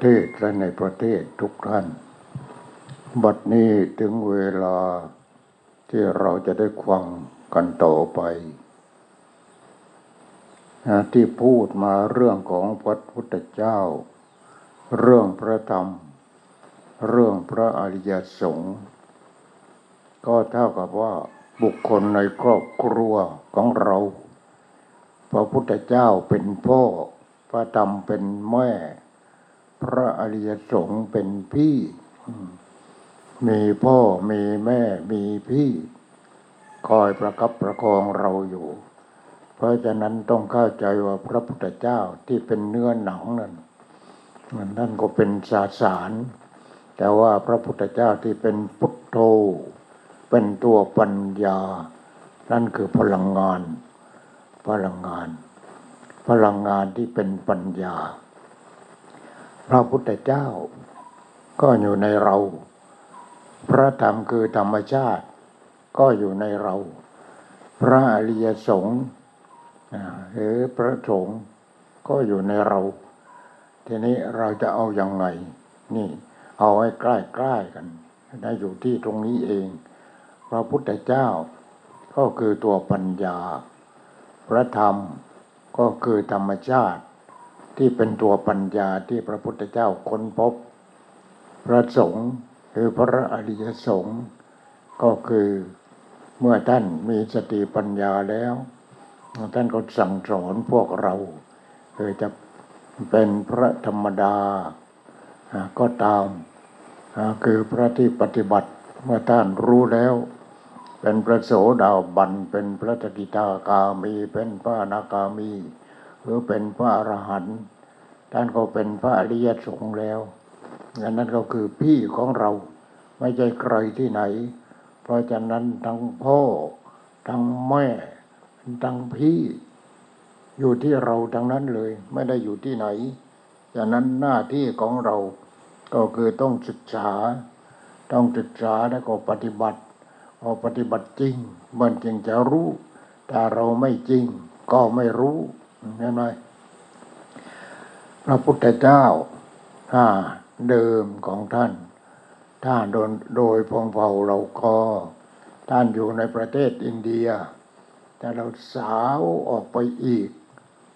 เทศและในประเทศทุกท่าน บัดนี้ถึงเวลาที่เราจะได้ควังกันต่อไปที่พูดมาเรื่องของพระพุทธเจ้า เรื่องพระธรรม เรื่องพระอริยสงฆ์ก็เท่ากับว่าบุคคลในครอบครัวของเรา พระพุทธเจ้าเป็นพ่อ พระธรรมเป็นแม่ พระอริยสงฆ์เป็นพี่ มีพ่อมีแม่มีพี่ คอยประคับประคองเราอยู่ เพราะฉะนั้นต้องเข้าใจว่าพระพุทธเจ้าที่เป็นเนื้อหนังนั้นมันนั่นก็เป็นสาสาร แต่ว่าพระพุทธเจ้าที่เป็นพุทโธ เป็นตัวปัญญา นั่นคือพลังงาน พลังงาน พลังงานที่เป็นปัญญา พระพุทธเจ้า ก็อยู่ในเรา พระธรรมคือธรรมชาติ ก็อยู่ในเรา พระอริยสงฆ์อ่าหรือพระสงฆ์ก็อยู่ในเรา ทีนี้เราจะเอาอยัางไง นี่ เอาให้ใกล้ๆกันได้อยู่ที่ตรงนี้เอง พระพุทธเจ้า ก็คือตัวปัญญา พระธรรมก็คือธรรมชาติ ที่เป็นตัวปัญญาที่พระพุทธเจ้าค้นพบ พระสงฆ์คือพระอริยสงฆ์ก็คือเมื่อท่านมีสติปัญญาแล้ว ท่านก็สั่งสอนพวกเราคือจะเป็นพระธรรมดาก็ตามคือพระที่ปฏิบัติเมื่อท่านรู้แล้ว เป็นพระโสดาบันเป็นพระสกิทาคามีเป็นพระนาคามี หรือเป็นพระอรหันต์ท่านก็เป็นพระอริยสงฆ์แล้วอันนั้นก็คือพี่ของเราไม่ใช่ใครที่ไหน เพราะฉะนั้นทั้งพ่อ ทั้งแม่ ทั้งพี่ อยู่ที่เราทั้งนั้นเลย ไม่ได้อยู่ที่ไหนฉะนั้นหน้าที่ของเราก็คือต้องศึกษา ต้องศึกษาแล้วก็ปฏิบัติพอปฏิบัติจริง มันจึงจะรู้ ถ้าเราไม่จริงก็ไม่รู้ เห็นไหมพระพุทธเจ้าถ้าเดิมของท่าน ถ้าโดยโดยพงเผาเราก็ ท่านอยู่ในประเทศอินเดีย แต่เราสาวออกไปอีก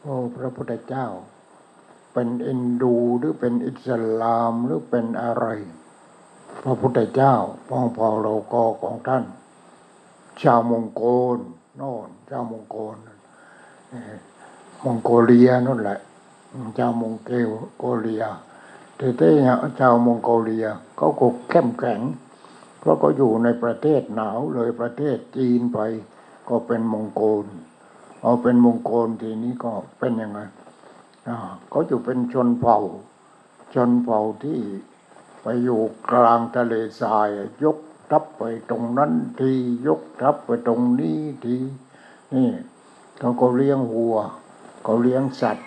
โอ้พระพุทธเจ้า เป็นอินดูหรือเป็นอิสลามหรือเป็นอะไร พระพุทธเจ้าป้องพอเรากอของท่าน ชาวมงโกลโน่นชาวมงโกล มองโกเลียนั่นแหละชาวมองเกลโกเลียแต่ที่ชาวมองโกเลียเขาก็เข้มแข็ง เพราะเขาอยู่ในประเทศหนาวเลยประเทศจีนไป ก็เป็นมองโกลเอาเป็นมองโกลทีนี้ก็เป็นยังไงอ่าเขาอยู่เป็นชนเผ่า ชนเผ่าที่ไปอยู่กลางทะเลทรายยกทัพไปตรงนั้นทียกทัพไปตรงนี้ทีนี่เขาก็เลี้ยงวัว เขาเลี้ยงสัตว์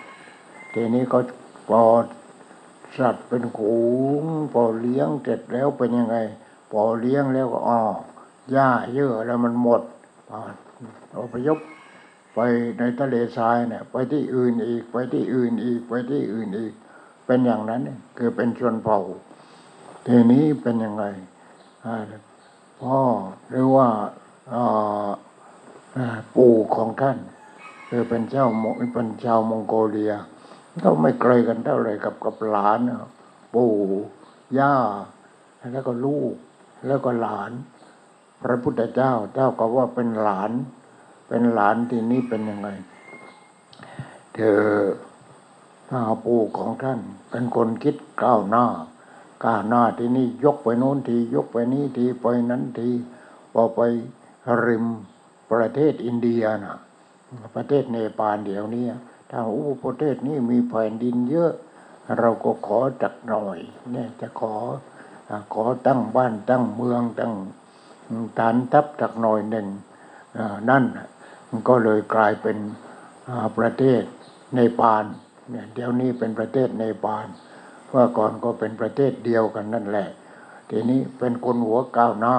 ทีนี้ก็พอสัตว์เป็นขูงพอเลี้ยงเสร็จแล้วเป็นยังไง พอเลี้ยงแล้วก็อ๋อหญ้าเยอะแล้วมันหมดอ่าอพยพไปในทะเลทรายเนี่ย ไปที่อื่นอีก ไปที่อื่นอีก ไปที่อื่นอีก เป็นอย่างนั้นคือเป็นชนเผ่าทีนี้เป็นยังไงพ่อหรือว่าอ่าอ่าปู่ของท่าน คือเป็นเจ้ามเป็นชาวมองโกเลีย ก็ไม่ไกลกันเท่าไหร่กับกับหลานน่ะปู่ย่า แล้วก็ลูก แล้วก็หลาน พระพุทธเจ้าเจ้าก็ว่าเป็นหลาน เป็นหลานที่นี้เป็นยังไง เธออาปู่ของท่านเป็นคนคิดก้าวหน้าก้าวหน้าที่นี่ยกไปโน้นทียกไปนี้ทีไปนั้นทีพอไปริมประเทศอินเดียนะ ประเทศเนปาลเดี๋ยวนี้ถ้าอู้ประเทศนี้มีแผ่นดินเยอะ เราก็ขอจักหน่อยเนี่ยจะขอขอตั้งบ้านตั้งเมืองตั้งฐานทัพจักหน่อยหนึ่งอ่านั่นก็เลยกลายเป็นอาประเทศเนปาลเนี่ยเดี๋ยวนี้เป็นประเทศเนปาลเมื่อก่อนก็เป็นประเทศเดียวกันนั่นแหละ ทีนี้เป็นคนหัวก้าวหน้า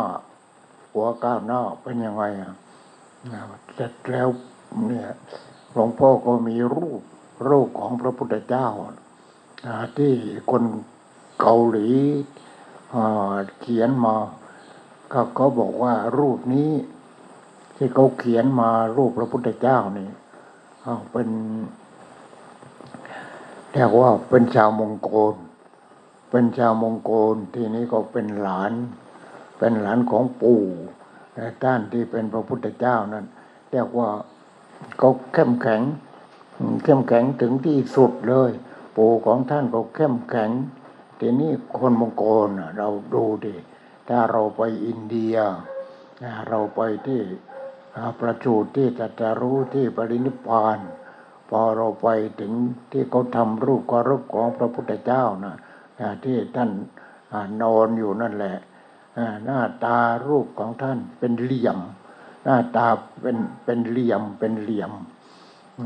หัวก้าวหน้าเป็นยังไงอะเสร็จแล้ว เนี่ยหลวงพ่อก็มีรูปรูปของพระพุทธเจ้าที่คนเกาหลีอ่าเขียนมาก็เขาบอกว่ารูปนี้ ที่เขาเขียนมารูปพระพุทธเจ้านี่อ้าเป็นเรียกว่าเป็นชาวมงโกลเป็นชาวมงโกลทีนี้ก็เป็นหลาน เป็นหลานของปู่แต่ท่านที่เป็นพระพุทธเจ้านั้นเรียกว่า เขาเข้มแข็ง เข้มแข็งถึงที่สุดเลย ปู่ของท่านก็เข้มแข็ง ทีนี้คนมองโกลน่ะเราดูดิถ้าเราไปอินเดีย เราไปที่ประจูดที่ตรัสรู้ที่ปรินิพาน พอเราไปถึงที่เขาทำรูปเคารพของพระพุทธเจ้านะอ่าที่ท่านนอนอยู่นั่นแหละหน้าตารูปของท่านเป็นเหลี่ยม หน้าตาเป็นเป็นเหลี่ยมเป็นเหลี่ยม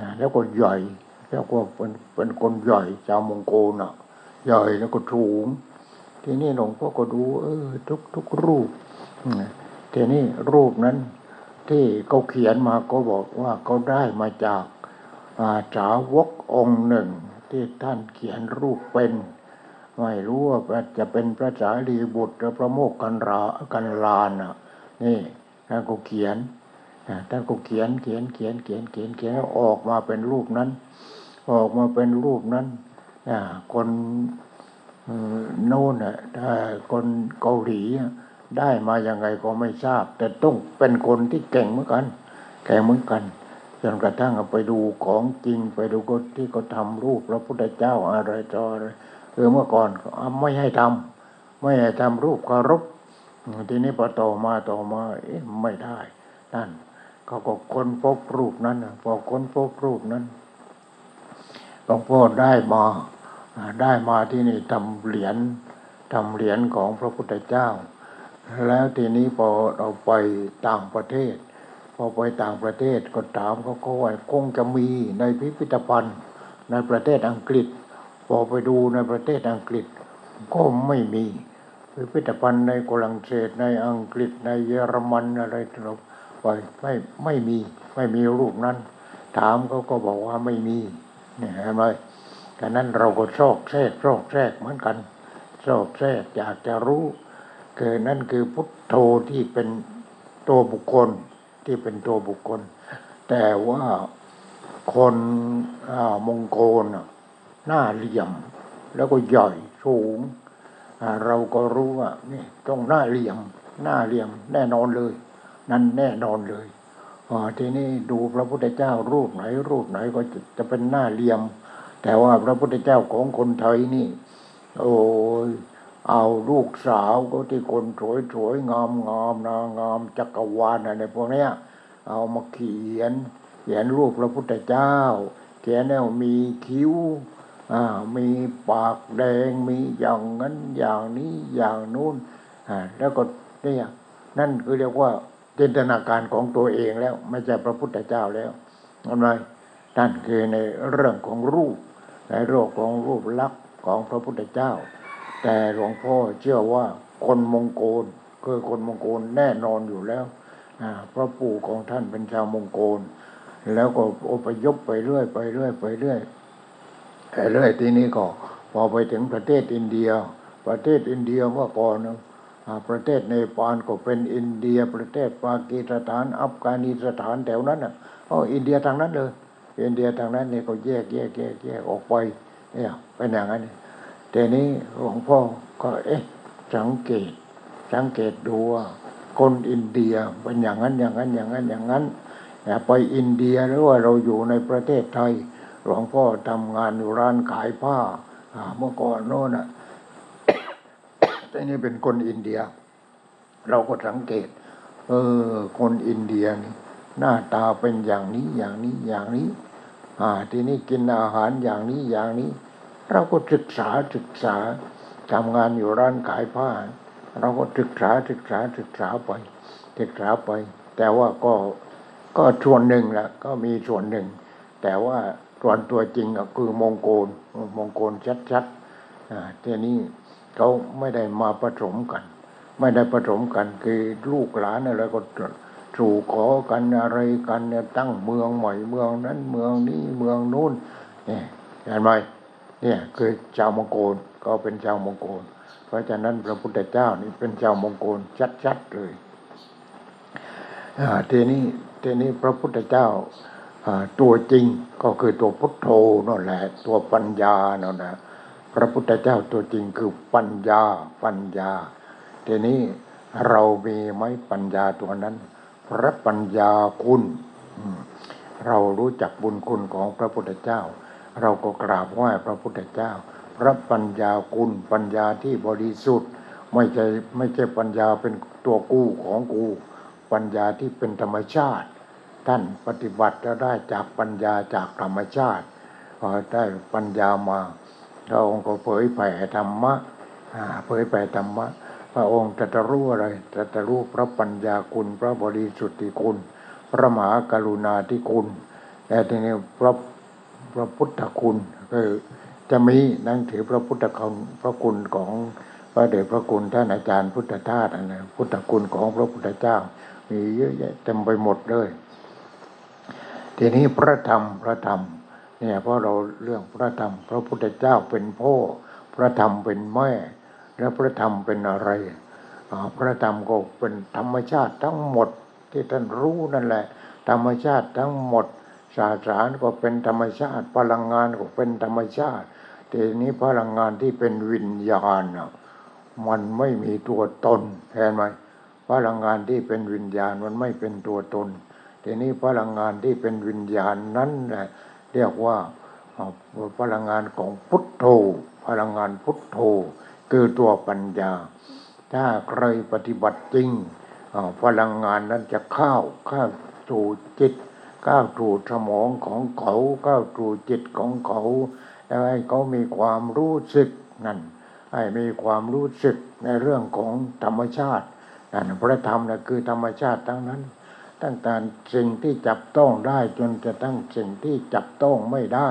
อ่าแล้วก็ใหญ่แล้วก็เป็นเป็นคนใหญ่ชาวมองโกลน่ะใหญ่แล้วก็สูง ทีนี้หลวงพ่อก็ดูเออทุกทุกรูปทีนี้รูปนั้น ที่เขาเขียนมาก็บอกว่าเขาได้มาจากอาสาวกองค์หนึ่ง ที่ท่านเขียนรูปเป็น ไม่รู้ว่าจะเป็นพระสารีบุตรหรือพระโมกขันรากันลานอะนี่ ท่านก็เขียนท่านก็เขียนเขียนเขียนเขียนเขียนเขียนออกมาเป็นรูปนั้น ออกมาเป็นรูปนั้นคนโน่นน่ะคนเกาหลีได้มายังไงก็ไม่ทราบ แต่ต้องเป็นคนที่เก่งเหมือนกันเก่งเหมือนกันจนกระทั่งไปดูของจริงไปดูก็ที่เขาทำรูปพระพุทธเจ้าอะไรต่ออะไรเออเมื่อก่อนไม่ให้ทำไม่ให้ทำรูปเคารพ ทีนี้พอต่อมาต่อมาเอ๊ะไม่ได้ นั่นเขาก็ค้นพบรูปนั้นนะพอค้นพบรูปนั้นหลวงพ่อได้มาอ่าได้มาที่นี่ทำเหรียญทำเหรียญของพระพุทธเจ้า แล้วทีนี้พอเราไปต่างประเทศ พอไปต่างประเทศก็ถามเขาก็ว่าคงจะมีในพิพิธภัณฑ์ในประเทศอังกฤษ พอไปดูในประเทศอังกฤษก็ไม่มี พิพิธภัณฑ์ในฝรั่งเศสในอังกฤษในเยอรมันอะไรเราไปไม่ไม่มีไม่มีรูปนั้น ถามเขาก็บอกว่าไม่มีเนี่ยเห็นไหมแต่นั้นเราก็ชอกแทรกชอกแทรกเหมือนกันชอกแทรกอยากจะรู้คือนั่นคือพุทโธที่เป็นตัวบุคคลที่เป็นตัวบุคคล แต่ว่าคนอ่ามองโกลน่ะหน้าเหลี่ยม แล้วก็ใหญ่สูง เราก็รู้ว่านี่ต้องหน้าเหลี่ยมหน้าเหลี่ยมแน่นอนเลย นั่นแน่นอนเลยอ่าทีนี้ดูพระพุทธเจ้ารูปไหน รูปไหนก็จะเป็นหน้าเหลี่ยม แต่ว่าพระพุทธเจ้าของคนไทยนี่ โอ้ยเอาลูกสาวก็ที่คนสวยสวยงามงามนางงามจักรวาลอะไรพวกเนี้ยเอามาเขียนเขียนรูปพระพุทธเจ้า เขียนแล้วมีคิ้ว มีปากแดงมีอย่างนั้นอย่างนี้อย่างนู้นอ่าแล้วก็เนี่ยนั่นคือเรียกว่าจินตนาการของตัวเองแล้ว ไม่ใช่พระพุทธเจ้าแล้วทำไมนั่นคือในเรื่องของรูป ในเรื่องของรูปลักษณ์ของพระพุทธเจ้า แต่หลวงพ่อเชื่อว่าคนมงโกลคือคนมงโกลแน่นอนอยู่แล้วอ่าพระปู่ของท่านเป็นชาวมงโกลแล้วก็อพยพไปเรื่อยไปเรื่อยไปเรื่อย ไปเรื่อยทีนี้ก็พอไปถึงประเทศอินเดีย ประเทศอินเดียเมื่อก่อนนอ่าประเทศเนปาลก็เป็นอินเดีย ประเทศปากีสถาน อัฟกานิสถานแถวนั้นอะอ๋ออินเดียทางนั้นเลยอินเดียทางนั้นเนี่ยก็แยกแยกแยกแยกออกไปเนี่ยเป็นอย่างนั้นเนี่ยแต่นี้หลวงพ่อก็เอ๊ะสังเกต สังเกตดูว่าคนอินเดียเป็นอย่างนั้นอย่างนั้นอย่างนั้นอย่างนั้นไปอินเดียหรือว่าเราอยู่ในประเทศไทย หลวงพ่อทำงานอยู่ร้านขายผ้าเมื่อก่อนโน่นอะแต่นี่เป็นคนอินเดีย เราก็สังเกต เออ คนอินเดียนี่หน้าตาเป็นอย่างนี้อย่างนี้อย่างนี้ อ่า ทีนี้กินอาหารอย่างนี้อย่างนี้ เราก็ศึกษาศึกษาทำงานอยู่ร้านขายผ้า เราก็ศึกษาศึกษาศึกษาไปศึกษาไป แต่ว่าก็ก็ส่วนหนึ่งแหละก็มีส่วนหนึ่ง แต่ว่า ส่วนตัวจริงก็คือมงโกลมงโกลชัดๆอ่าทีนี้เขาไม่ได้มาผสมกัน ไม่ได้ผสมกันคือลูกหลานอะไรก็สู่ขอกันอะไรกันเนี่ยตั้งเมืองใหม่เมืองนั้นเมืองนี้เมืองนู้นเนี่ยเห็นไหมเนี่ยคือชาวมงโกลก็เป็นชาวมงโกลเพราะฉะนั้นพระพุทธเจ้านี่เป็นชาวมงโกลชัดๆเลยอ่าทีนี้ทีนี้พระพุทธเจ้า ตัวจริงก็คือตัวพุทโธนั่นแหละ ตัวปัญญานั่นแหละพระพุทธเจ้าตัวจริงคือปัญญาปัญญา ทีนี้เรามีไหมปัญญาตัวนั้น พระปัญญาคุณ เรารู้จักบุญคุณของพระพุทธเจ้า เราก็กราบไหว้พระพุทธเจ้า พระปัญญาคุณปัญญาที่บริสุทธิ์ ไม่ใช่ไม่ใช่ปัญญาเป็นตัวกู้ของกู ปัญญาที่เป็นธรรมชาติ ท่านปฏิบัติแล้วได้จากปัญญาจากธรรมชาติพอได้ปัญญามาพระองค์ก็เผยแผ่ธรรมะเผยแผ่ธรรมะ พระองค์ตรัสรู้อะไรตรัสรู้พระปัญญาคุณพระบริสุทธิคุณ พระมหากรุณาธิคุณแต่ทีนี้พระพระพุทธคุณคือจะมีนั่งถือพระพุทธคุณพระคุณของพระเดชพระคุณท่านอาจารย์พุทธทาสนะพุทธคุณของพระพุทธเจ้า มีเยอะแยะเต็มไปหมดเลย ทีนี้พระธรรมพระธรรมเนี่ยเพราะเราเรื่องพระธรรม พระพุทธเจ้าเป็นพ่อ พระธรรมเป็นแม่ แล้วพระธรรมเป็นอะไร พระธรรมก็เป็นธรรมชาติทั้งหมดที่ท่านรู้นั่นแหละ ธรรมชาติทั้งหมดสาสารก็เป็นธรรมชาติ พลังงานก็เป็นธรรมชาติทีนี้พลังงานที่เป็นวิญญาณมันไม่มีตัวตนเห็นไหมพลังงานที่เป็นวิญญาณมันไม่เป็นตัวตน ทีนี้พลังงานที่เป็นวิญญาณนั้นแหละเรียกว่าพลังงานของพุทโธ พลังงานพุทโธ คือตัวปัญญา ถ้าใครปฏิบัติจริงพลังงานนั้นจะเข้าเข้าสู่จิตเข้าสู่สมองของเขาเข้าสู่จิตของเขาแล้วให้เขามีความรู้สึกนั่นให้มีความรู้สึกในเรื่องของธรรมชาตินั่นพระธรรมนะคือธรรมชาติทั้งนั้น ตั้งแต่สิ่งที่จับต้องได้จนจะตั้งสิ่งที่จับต้องไม่ได้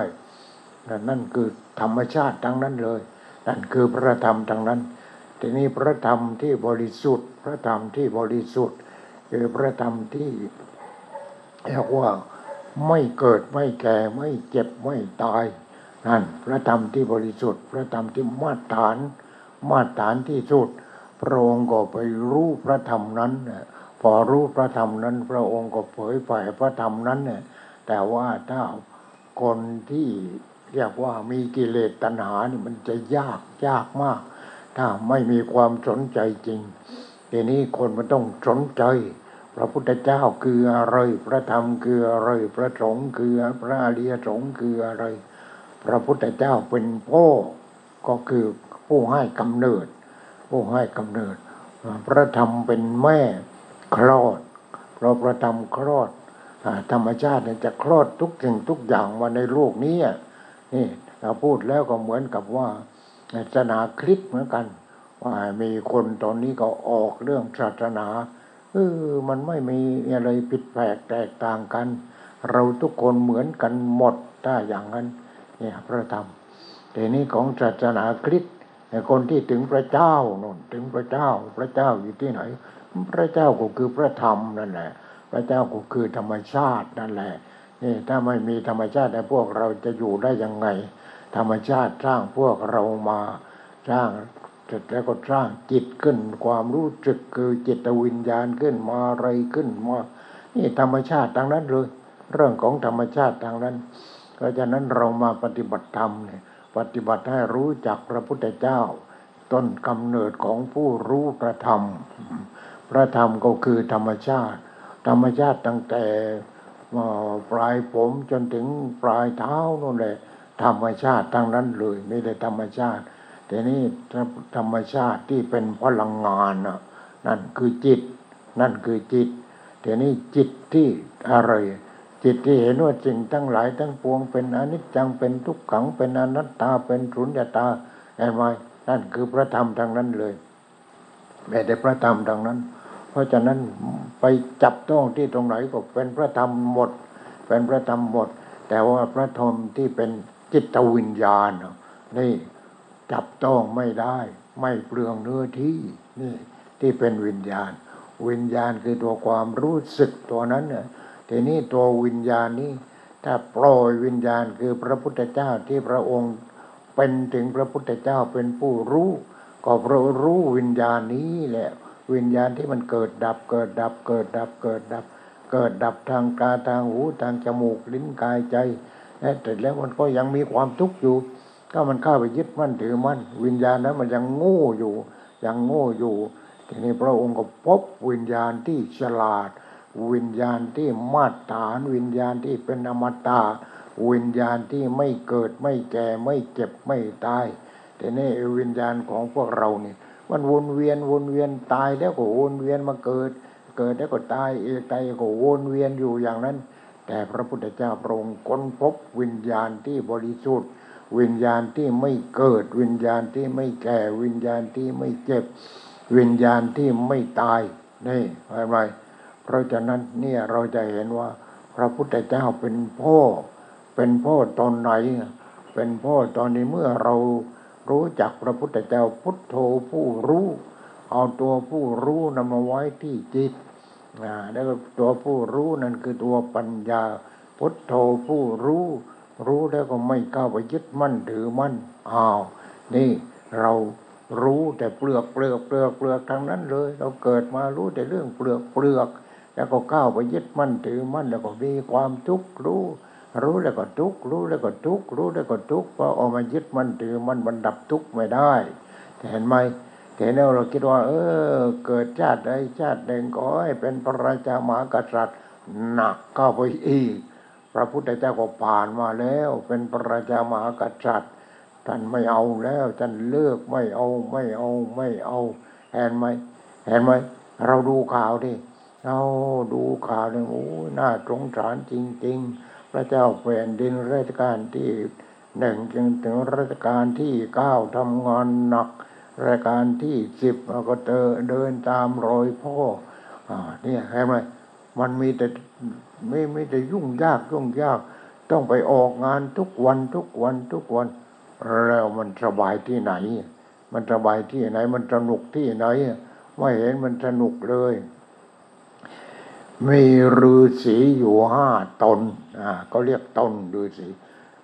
นั่นนั่นคือธรรมชาติทั้งนั้นเลย นั่นคือพระธรรมทั้งนั้น ทีนี้พระธรรมที่บริสุทธิ์ พระธรรมที่บริสุทธิ์ คือพระธรรมที่เรียกว่าไม่เกิดไม่แก่ไม่เจ็บไม่ตายนั่นพระธรรมที่บริสุทธิ์ พระธรรมที่มาตรฐาน มาตรฐานที่สุดพระองค์ก็ไปรู้พระธรรมนั้นน่ะ พอรู้พระธรรมนั้น พระองค์ก็เผยแผ่พระธรรมนั้นเนี่ย แต่ว่าถ้าคนที่เรียกว่ามีกิเลสตัณหานี่มันจะยากยากมาก ถ้าไม่มีความสนใจจริงทีนี้คนมันต้องสนใจ พระพุทธเจ้าคืออะไร พระธรรมคืออะไร พระสงฆ์คือพระอริยสงฆ์คืออะไร พระพุทธเจ้าเป็นพ่อก็คือผู้ให้กำเนิด ผู้ให้กำเนิด พระธรรมเป็นแม่ คลอดเพราะพระธรรมคลอดอธรรมชาติเนี่ยจะคลอดทุกสิ่งทุกอย่างมาในโลกนี้นี่เราพูดแล้วก็เหมือนกับว่าศาสนาคริสต์เหมือนกัน ว่ามีคนตอนนี้ก็ออกเรื่องศาสนาเออมันไม่มีอะไรผิดแปลกแตกต่างกัน เราทุกคนเหมือนกันหมดถ้าอย่างนั้นเนี่ยพระธรรมแต่นี้ของศาสนาคริสต์คนที่ถึงพระเจ้าโน่นถึงพระเจ้าพระเจ้าอยู่ที่ไหน พระเจ้าก็คือพระธรรมนั่นแหละพระเจ้าก็คือธรรมชาตินั่นแหละนี่ถ้าไม่มีธรรมชาติแล้วพวกเราจะอยู่ได้ยังไง ธรรมชาติสร้างพวกเรามาสร้างเสร็จแล้วก็สร้างจิตขึ้น ความรู้สึกคือจิตวิญญาณขึ้นมาอะไรขึ้นมานี่ธรรมชาติทางนั้นเลย เรื่องของธรรมชาติทางนั้น เพราะฉะนั้นเรามาปฏิบัติธรรมเนี่ยปฏิบัติให้รู้จักพระพุทธเจ้า ต้นกำเนิดของผู้รู้พระธรรม พระธรรมก็คือธรรมชาติ ธรรมชาติตั้งแต่ปลายผมจนถึงปลายเท้านั่นแหละธรรมชาติทั้งนั้นเลยไม่ได้ธรรมชาติแต่นี่ธรรมชาติที่เป็นพลังงานนะนั่นคือจิต นั่นคือจิตแต่นี่จิตที่อะไรจิตที่เห็นว่าสิ่งทั้งหลายทั้งปวงเป็นอนิจจังเป็นทุกขังเป็นอนัตตาเป็นสุญญตาเห็นไหมนั่นคือพระธรรมทางนั้นเลยแม้แต่พระธรรมทางนั้น เพราะฉะนั้นไปจับต้องที่ตรงไหนก็เป็นพระธรรมหมด เป็นพระธรรมหมด แต่ว่าพระธรรมที่เป็นจิตวิญญาณ นี่จับต้องไม่ได้ ไม่เปลืองเนื้อที่นี่ที่เป็นวิญญาณ วิญญาณคือตัวความรู้สึกตัวนั้นเนี่ยทีนี้ตัววิญญาณนี้ถ้าปล่อยวิญญาณคือพระพุทธเจ้าที่พระองค์เป็นถึงพระพุทธเจ้าเป็นผู้รู้ ก็พระรู้วิญญาณนี้แหละ วิญญาณที่มันเกิดดับเกิดดับเกิดดับเกิดดับ เกิดดับทางตาทางหูทางจมูกลิ้นกายใจแต่แล้วมันก็ยังมีความทุกข์อยู่ก็มันเข้าไปยึดมั่นถือมั่นวิญญาณนั้นมันยังโง่อยู่ ยังโง่อยู่ ทีนี้พระองค์ก็พบวิญญาณที่ฉลาด วิญญาณที่มาตรฐาน วิญญาณที่เป็นอมตะวิญญาณที่ไม่เกิดไม่แก่ไม่เจ็บไม่ตาย แต่นี่วิญญาณของพวกเราเนี่ย มันวนเวียนวนเวียนตายแล้วก็วนเวียนมาเกิด เกิดแล้วก็ตายเอกตายก็วนเวียนอยู่อย่างนั้น แต่พระพุทธเจ้าพระองค์ค้นพบวิญญาณที่บริสุทธิ์ วิญญาณที่ไม่เกิด วิญญาณที่ไม่แก่ วิญญาณที่ไม่เจ็บ วิญญาณที่ไม่ตายนี่อะไรเพราะฉะนั้นเนี่ยเราจะเห็นว่า พระพุทธเจ้าเป็นพ่อ เป็นพ่อตอนไหน เป็นพ่อตอนนี้เมื่อเรา รู้จักพระพุทธเจ้าพุทโธผู้รู้ เอาตัวผู้รู้นำมาไว้ที่จิตนะแล้วตัวผู้รู้นั่นคือตัวปัญญา พุทโธผู้รู้ รู้แล้วก็ไม่ก้าวไปยึดมั่นถือมั่นอ้าวนี่เรารู้แต่เปลือกเปลือกเปลือกเปลือกทางนั้นเลย เราเกิดมารู้แต่เรื่องเปลือกเปลือก แล้วก็ก้าวไปยึดมั่นถือมั่นแล้วก็มีความทุกข์รู้ รู้แล้วก็ทุกรู้แล้วก็ทุกรู้แล้วก็ทุกข์พอออกมายึดมันถือมันบรรดับทุกไม่ได้เห็นไหมเห็นแล้วเราคิดว่า เออ เกิดชาติใดชาติหนึ่งขอให้เป็นพระราชามหากษัตริย์หนักก็ไปอีก พระพุทธเจ้าก็ผ่านมาแล้ว เป็นพระราชามหากษัตริย์ท่านไม่เอาแล้วท่านเลิกไม่เอาไม่เอาไม่เอาเห็นไหมเห็นไหมเราดูข่าวดิเราดูข่าวเนี่ยโอ้น่าสงสารจริง ๆ พระเจ้าแผ่นดินรัชกาลที่หนึ่งจนถึงรัชกาลที่เก้าทำงานหนักรายการที่สิบก็เดินเดินตามรอยพ่ออ่าเนี่ยเห็นไหมมันมีแต่ไม่ไม่แต่ยุ่งยากยุ่งยาก ต้องไปออกงานทุกวันทุกวันทุกวัน แล้วมันสบายที่ไหน มันสบายที่ไหน มันสนุกที่ไหนไม่เห็นมันสนุกเลย มีฤาษีอยู่ห้าตน อ่าก็เรียกตนฤาษี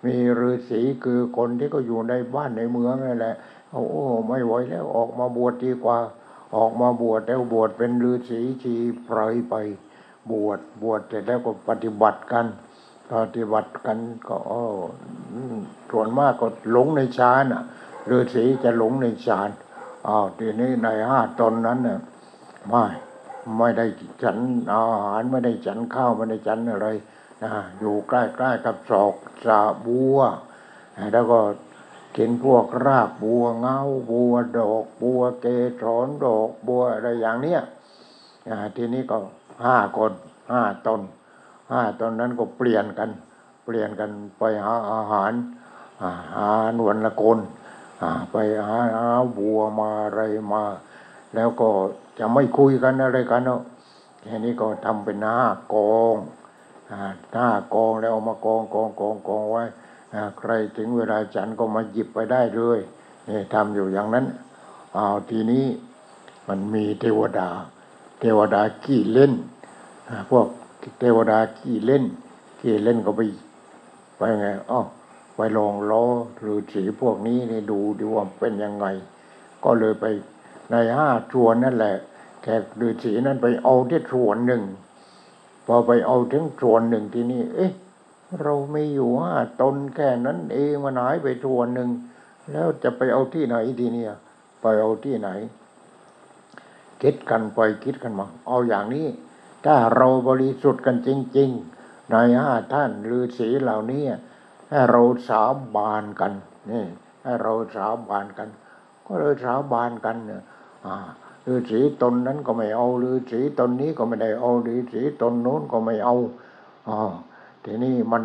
มีฤาษีคือคนที่ก็อยู่ในบ้านในเมืองนั่นแหละโอ้ไม่ไหวแล้วออกมาบวชดีกว่า ออกมาบวชแล้วบวชเป็นฤาษีชีไพรไป บวชบวชเสร็จแล้วก็ปฏิบัติกัน ปฏิบัติกันก็ส่วนมากก็หลงในฌานอะฤาษีจะหลงในฌานอ้าวทีนี้ในห้าตนนั้นเนี่ยไม่ ไม่ได้ฉันอาหารไม่ได้ฉันข้าวไม่ได้ฉันอะไรนะอยู่ใกล้ๆกับศอกสาบัว แล้วก็กินพวกรากบัวเงาบัวดอกบัวเกสรดอกบัวอะไรอย่างเนี้ยทีนี้ก็ห้าคนห้าตนห้าตนนั้นก็เปลี่ยนกัน เปลี่ยนกันไปหาอาหารอ่าหนวันละคนไปหาหาบัวมาอะไรมา แล้วก็ จะไม่คุยกันอะไรกันเนาะแค่นี้ก็ทำเป็นหน้ากองหน้ากองแล้วเอามากองกองกองกองไว้ใครถึงเวลาฉันก็มาหยิบไปได้เลยนี่ทำอยู่อย่างนั้นเอาทีนี้มันมีเทวดา เทวดาขี้เล่นพวกเทวดาขี้เล่นขี้เล่นก็ไปไปไงอ๋อไปลองล้อหรือสีพวกนี้นี่ดูดูว่าเป็นยังไง ก็เลยไปในห้าชวนนั่นแหละ แขกฤาษีนั้นไปเอาที่ชวนหนึ่ง พอไปเอาถึงชวนหนึ่งทีนี้เอ๊ะ เราไม่อยู่ห้าตนแค่นั้น เองมันหายไปชวนหนึ่ง แล้วจะไปเอาที่ไหนทีเนี้ยไปเอาที่ไหน คิดกันไปคิดกันมา เอาอย่างนี้ ถ้าเราบริสุทธิ์กันจริง ๆ ในห้าท่านฤาษีเหล่านี้ให้เราสาบานกันนี่ให้เราสาบานกัน ก็เลยสาบานกันเนี่ยอ่า ฤาษีตนนั้นก็ไม่เอาฤาษีตนนี้ก็ไม่ได้เอาฤาษีตนโน้นก็ไม่เอาอ่าทีนี้มัน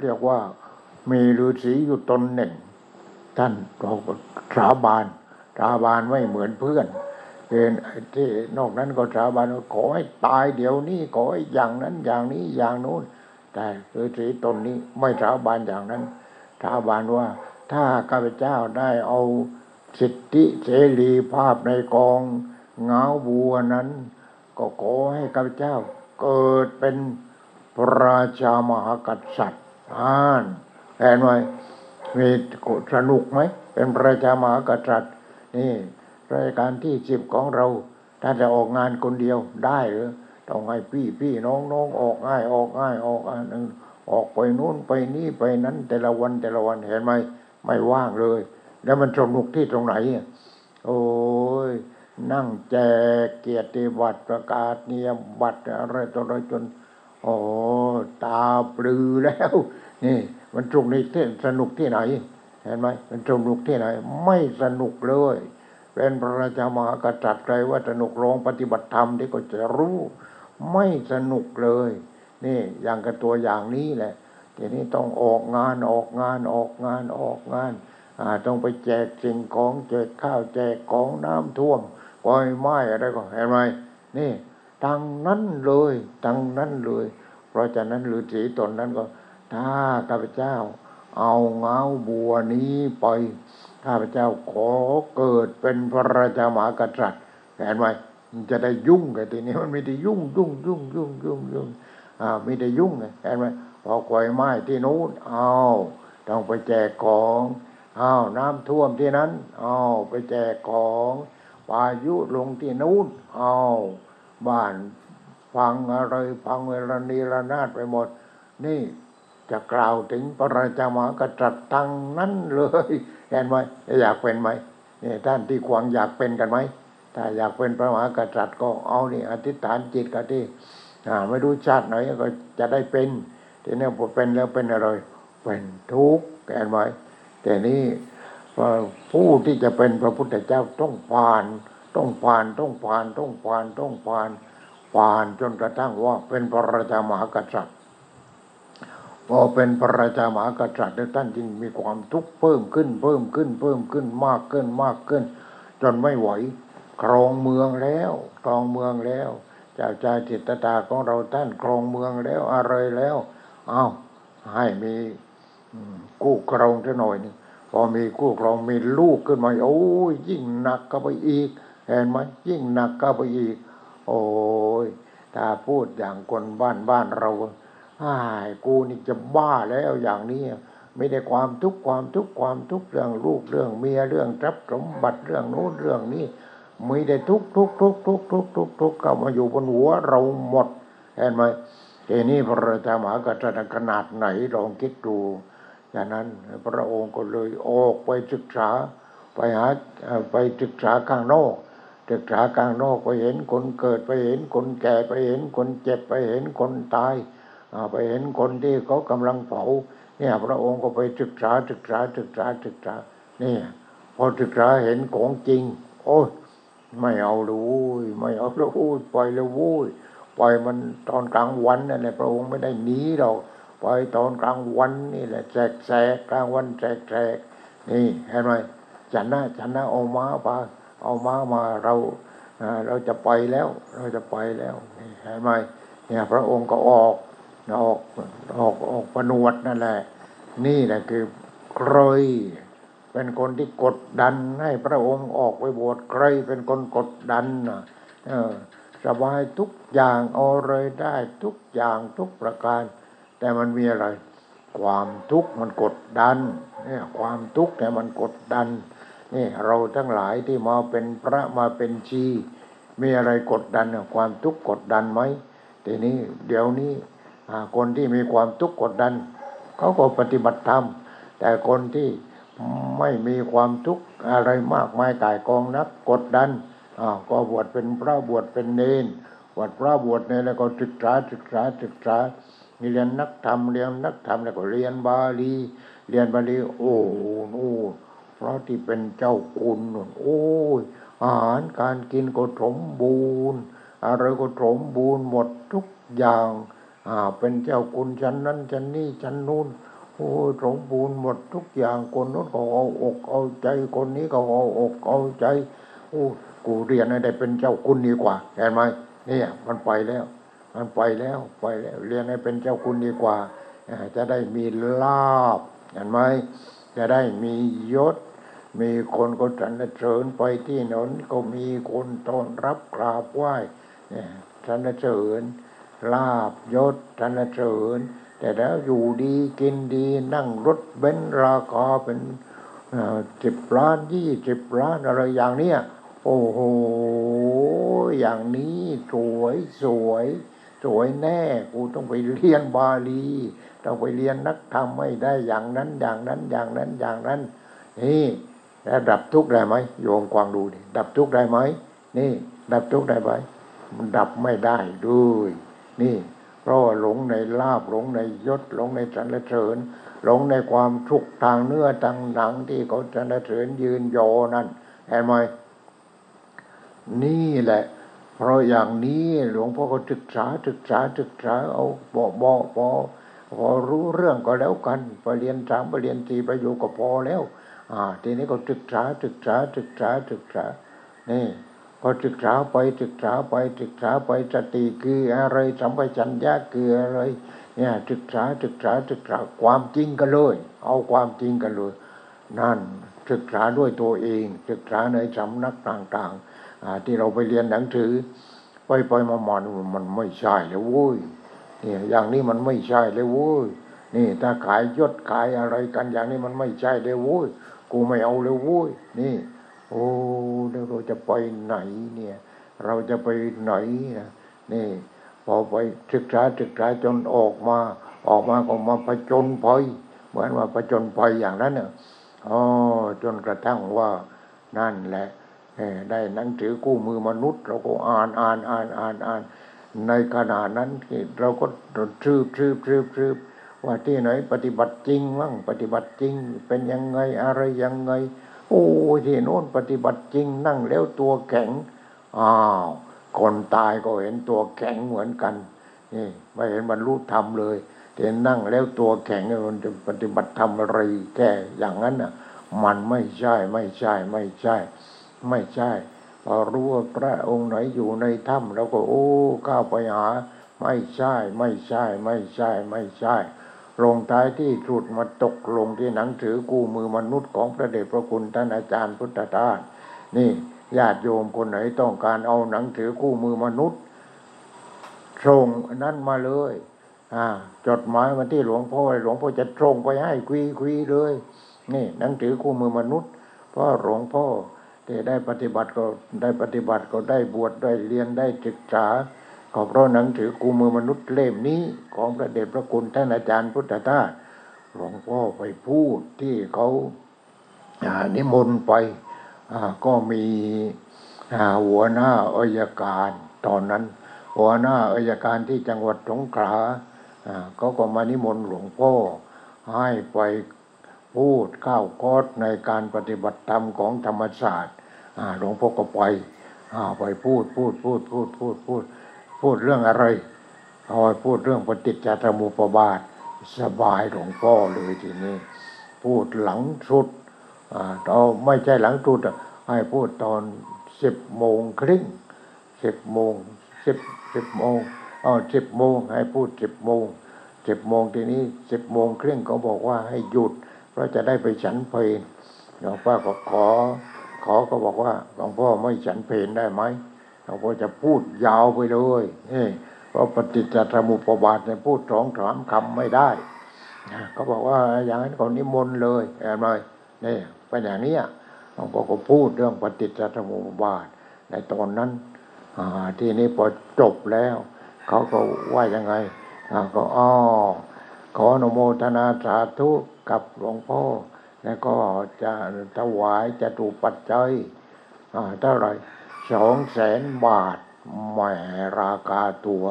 เรียกว่า มีฤาษีอยู่ตนหนึ่ง ท่านเราก็สาบานสาบานไม่เหมือนเพื่อนเป็นไอ้ที่นอกนั้นก็สาบานว่าขอให้ตายเดี๋ยวนี้ขอให้อย่างนั้นอย่างนี้อย่างโน้น แต่ฤาษีตนนี้ไม่สาบานอย่างนั้นสาบานว่าถ้าข้าพเจ้าได้เอา สิทธิเสรีภาพในกองเงาบัวนั้น ก็ขอให้ข้าพเจ้าเกิดเป็นพระราชามหากษัตริย์อ่านเห็นไหมมีสนุกไหม เป็นพระราชามหากษัตริย์นี่รายการที่สิบของเรา ถ้าจะออกงานคนเดียวได้หรือต้องให้พี่พี่น้องน้องออกง่ายออกง่ายออกอันนึงออกไปนู้นไปนี่ไปนั้นแต่ละวันแต่ละวันเห็นไหมไม่ว่างเลย แล้วมันสนุกที่ตรงไหนอะโอ้ยนั่งแจกเกียรติบัตรประกาศเนียบัตรอะไรต่ออะไรจน โอ้ตาปลือแล้ว นี่ มันสนุกในที่สนุกที่ไหน เห็นไหมมันสนุกที่ไหน ไม่สนุกเลย เป็นพระราชามหากษัตริย์ใครว่าสนุกลองปฏิบัติธรรมที่ก็จะรู้ ไม่สนุกเลย นี่อย่างกับตัวอย่างนี้แหละทีนี้ต้องออกงานออกงานออกงานออกงานอ่า ต้องไปแจกสิ่งของแจกข้าวแจกของน้ำท่วมปล่อยไม้อะไรก็เห็นไหมนี่ทั้งนั้นเลยทั้งนั้นเลย เพราะฉะนั้นฤาษีตนนั้นก็ ถ้าข้าพเจ้า เอาเงาบัวนี้ไปข้าพเจ้าขอเกิดเป็นพระราชามหากษัตริย์เห็นไหมมันจะได้ยุ่งกันทีนี้มันไม่ได้ยุ่งยุ่งยุ่งยุ่งยุ่งยุ่งอ่าไม่ได้ยุ่งไงเห็นไหมพอควายไม้ที่นู้นเอาต้องไปแจกของ อ้าวน้ำท่วมที่นั้นเอาวไปแจกของพายุลงที่นู้นเอาวบ้านพังอะไรพังเวลานีระนาดไปหมด นี่จะกล่าวถึงพระราชามากษัตริย์ทั้งนั้นเลยเห็นไหมอยากเป็นไหมนี่ท่านที่ควางอยากเป็นกันไหมถ้าอยากเป็นพระมหากษัตริย์ก็เอานี่อธิษฐานจิตกันที่อ่าไม่รู้ชาติไหนก็จะได้เป็นทีนี้พอเป็นแล้วเป็นอะไร เป็นทุกข์เห็นไหม แต่นี่ผู้ที่จะเป็นพระพุทธเจ้าต้องผ่าน ต้องผ่านต้องผ่านต้องผ่านต้องผ่าน ผ่านจนกระทั่งว่าเป็นพระราชามหากษัตริย์พอเป็นพระราชามหากษัตริย์แล้วท่านจึงมีความทุกข์เพิ่มขึ้นเพิ่มขึ้นเพิ่มขึ้นมากขึ้นมากขึ้น จนไม่ไหวครองเมืองแล้วครองเมืองแล้วเจ้าชายจิตตาของเราท่านครองเมืองแล้วอะไรแล้ว เอาให้มี กู้ครองซะหน่อยนึงพอมีกู้ครองมีลูกขึ้นมาโอ้ยยิ่งหนักเข้าไปอีก เห็นไหมยิ่งหนักเข้าไปอีก โอ้ยถ้าพูดอย่างคนบ้านบ้านเราอ้ายกูนี่จะบ้าแล้วอย่างนี้ไม่ได้ความทุกข์ความทุกข์ความทุกข์เรื่องลูกเรื่องเมียเรื่องทรัพย์สมบัติเรื่องโน้นเรื่องนี้มีแต่ทุกทุกทุกทุกทุกทุกทุกเข้ามาอยู่บนหัวเราหมดเห็นไหมทีนี้พระธราชามหากษัตริย์ขนาดไหนลองคิดดู ฉะนั้นพระองค์ก็เลยออกไปศึกษาไปหาไปศึกษาข้างนอก ศึกษาข้างนอกไปเห็นคนเกิดไปเห็นคนแก่ไปเห็นคนเจ็บไปเห็นคนตายไปเห็นคนที่เขากำลังเผาเนี่ยพระองค์ก็ไปศึกษาศึกษาศึกษาศึกษาเนี่ยพอศึกษาเห็นของจริง โอ้ยไม่เอาเลยไม่เอาเลยโว้ยปล่อยเลยโว้ยปล่อยมันตอนกลางวันนั่นแหละพระองค์ไม่ได้หนีหรอกพ ไปตอนกลางวันนี่แหละแสกแสกกลางวันแสกแสกนี่เห็นไหมฉันนะฉันนะเอาม้าไปเอาม้ามาเราเราจะไปแล้ว เราจะไปแล้วนี่เห็นไหมเนี่ยพระองค์ก็ออกออกออกออกประนวดนั่นแหละ นี่แหละคือใครเป็นคนที่กดดันให้พระองค์ออกไปบวชใครเป็นคนกดดันนะสบายทุกอย่างเอาเลยได้ทุกอย่างทุกประการ แต่มันมีอะไร ความทุกข์มันกดดันเนี่ยความทุกข์เนี่ยมันกดดันนี่เราทั้งหลายที่มาเป็นพระมาเป็นชีมีอะไรกดดันความทุกข์กดดันไหมทีนี้เดี๋ยวนี้คนที่มีความทุกข์กดดันเขาก็ปฏิบัติธรรม แต่คนที่ไม่มีความทุกข์อะไรมากมายกายกองนักกดดันอ่าก็บวชเป็นพระบวชเป็นเนนบวชพระบวชเนนแล้วก็ศึกษาศึกษาศึกษา มีเรียนนักธรรมเรียนนักธรรมแล้วก็เรียนบาลีเรียนบาลีโอ้โหนู่นเพราะที่เป็นเจ้าคุณนู่นโอ้ยอาหารการกินก็สมบูรณ์อะไรก็สมบูรณ์หมดทุกอย่างอ่าเป็นเจ้าคุณชั้นนั้นชั้นนี้ชั้นนู้นโอ้ยสมบูรณ์หมดทุกอย่างคนนู้นก็เอาอกเอาใจคนนี้ก็เอาอกเอาใจโอ้กูเรียนให้ได้เป็นเจ้าคุณดีกว่าเห็นไหมเนี่ยมันไปแล้ว มันไปแล้วไปแล้วเรียนให้เป็นเจ้าคุณดีกว่า จะได้มีลาบเห็นไหมจะได้มียศ มีคนก็สรรเสริญไปที่โนนก็มีคนต้อนรับกราบไหว้เนี่ยสรรเสริญลาบยศสรรเสริญแต่แล้วอยู่ดีกินดีนั่งรถเบนซ์ราคาเป็นสิบล้านยี่สิบล้านอะไรอย่างเนี้ยโอ้โห อย่างนี้สวยสวย สวยแน่กูต้องไปเรียนบาลีต้องไปเรียนนักธรรมไม่ได้อย่างนั้นอย่างนั้นอย่างนั้นอย่างนั้น นี่แล้วดับทุกข์ได้ไหมโยมกวางดูดิดับทุกข์ได้ไหมนี่ ดับทุกข์ได้ไหมมันดับไม่ได้ด้วยนี่เพราะว่าหลงในลาบหลงในยศหลงในสรรเสริญ หลงในความทุกข์ทางเนื้อทางหนังที่เขาสรรเสริญยืนโยนั่นเห็นไหมนี่แหละ เพราะอย่างนี้หลวงพ่อก็ศึกษาศึกษาศึกษาเอาบอบอพอพอรู้เรื่องก็แล้วกันไปเรียนสามไปเรียนสี่ไปอยู่ก็พอแล้ว อ่า ทีนี้ก็ศึกษาศึกษาศึกษาศึกษา นี่พอศึกษาไปศึกษาไปศึกษาไปสติคืออะไรสัมปชัญญะคืออะไรเนี่ยศึกษาศึกษาศึกษาความจริงกันเลย เอาความจริงกันเลย นั่นศึกษาด้วยตัวเอง ศึกษาในสำนักต่างๆ ที่เราไปเรียนหนังสือ ไปไปมามานี่มันไม่ใช่เลยโว้ยเนี่ยอย่างนี้มันไม่ใช่เลยโว้ยนี่ถ้าขายยศขายอะไรกันอย่างนี้มันไม่ใช่เลยโว้ยกูไม่เอาเลยโว้ยนี่ โอ้แล้วเราจะไปไหนเนี่ย เราจะไปไหนนะนี่ พอไปศึกษาศึกษาจนออกมา ออกมาก็มาผจญภัยเหมือนว่าผจญภัยอย่างนั้นเนี่ยอ๋อจนกระทั่งว่านั่นแหละ ได้หนังสือกู้มือมนุษย์ เราก็อ่านอ่านอ่านอ่านอ่าน ในขณะนั้นที่เราก็ชืบชืบชืบชืบว่าที่ไหนปฏิบัติจริงมั่งปฏิบัติจริง เป็นยังไงอะไรยังไง โอ้ที่โน้นปฏิบัติจริงนั่งแล้วตัวแข็งอ้าวคนตายก็เห็นตัวแข็งเหมือนกันนี่ไม่เห็นบรรลุธรรมเลยแต่นั่งแล้วตัวแข็งมันจะปฏิบัติธรรมอะไรแก่อย่างนั้นน่ะ มันไม่ใช่ไม่ใช่ไม่ใช่ ไม่ใช่ พอรู้ว่าพระองค์ไหนอยู่ในถ้ำเราก็โอ้ก้าวไปหา ไม่ใช่ ไม่ใช่ ไม่ใช่ ไม่ใช่ลงท้ายที่สุดมาตกลงที่หนังสือกู้มือมนุษย์ของพระเดชพระคุณท่านอาจารย์พุทธทาสนี่ญาติโยมคนไหนต้องการเอาหนังสือคู่มือมนุษย์ส่งนั่นมาเลยอ่าจดหมายมาที่หลวงพ่อหลวงพ่อจะส่งไปให้คุยคุยเลย นี่หนังสือคู่มือมนุษย์เพราะหลวงพ่อ ที่ได้ปฏิบัติก็ได้ปฏิบัติก็ได้บวชได้เรียนได้ศึกษาก็เพราะหนังสือคู่มือมนุษย์เล่มนี้ของพระเดชพระคุณท่านอาจารย์พุทธทาสหลวงพ่อไปพูดที่เขาอ่านิมนต์ไปก็มีหัวหน้าอายการตอนนั้น หัวหน้าอายการที่จังหวัดสงขลาอ่าเขาก็มานิมนต์หลวงพ่อให้ไป พูดข้าวคอดในการปฏิบัติธรรมของธรรมศาสตร์หลวงพ่อก็ไปอ่าไปพูดพูดพูดพูดพูดพูดพูดเรื่องอะไรเอาไปพูดเรื่องปฏิจจสมุปบาทสบายหลวงพ่อเลยทีนี้ พูดหลังสุดอ่าตอนไม่ใช่หลังสุดอะให้พูดตอนสิบโมงครึ่งสิบโมงสิบสิบโมงอ๋อสิบโมงให้พูดสิบโมงสิบโมงทีนี้สิบโมงครึ่งเขาบอกว่าให้หยุด เพราะจะได้ไปฉันเพลนหลวงพ่อก็ขอ ขอก็บอกว่าหลวงพ่อไม่ฉันเพลนได้ไหมหลวงพ่อจะพูดยาวไปเลยนี่เพราะปฏิจจสมุปบาทเนี่ยพูดสองสามคำไม่ได้เขาบอกว่าอย่างนั้นก็นิมนต์เลยเห็นไหมนี่เป็นอย่างนี้หลวงพ่อก็พูดเรื่องปฏิจจสมุปบาท ในตอนนั้นทีนี้พอจบแล้ว เขาก็ว่ายังไงอ่าก็อ้อ ขออนุโมทนาสาธุกับหลวงพ่อ แล้วก็จะถวายจะถูกปัจจัยอ่าเท่าไรสองแสนบาทแหมราคาตัว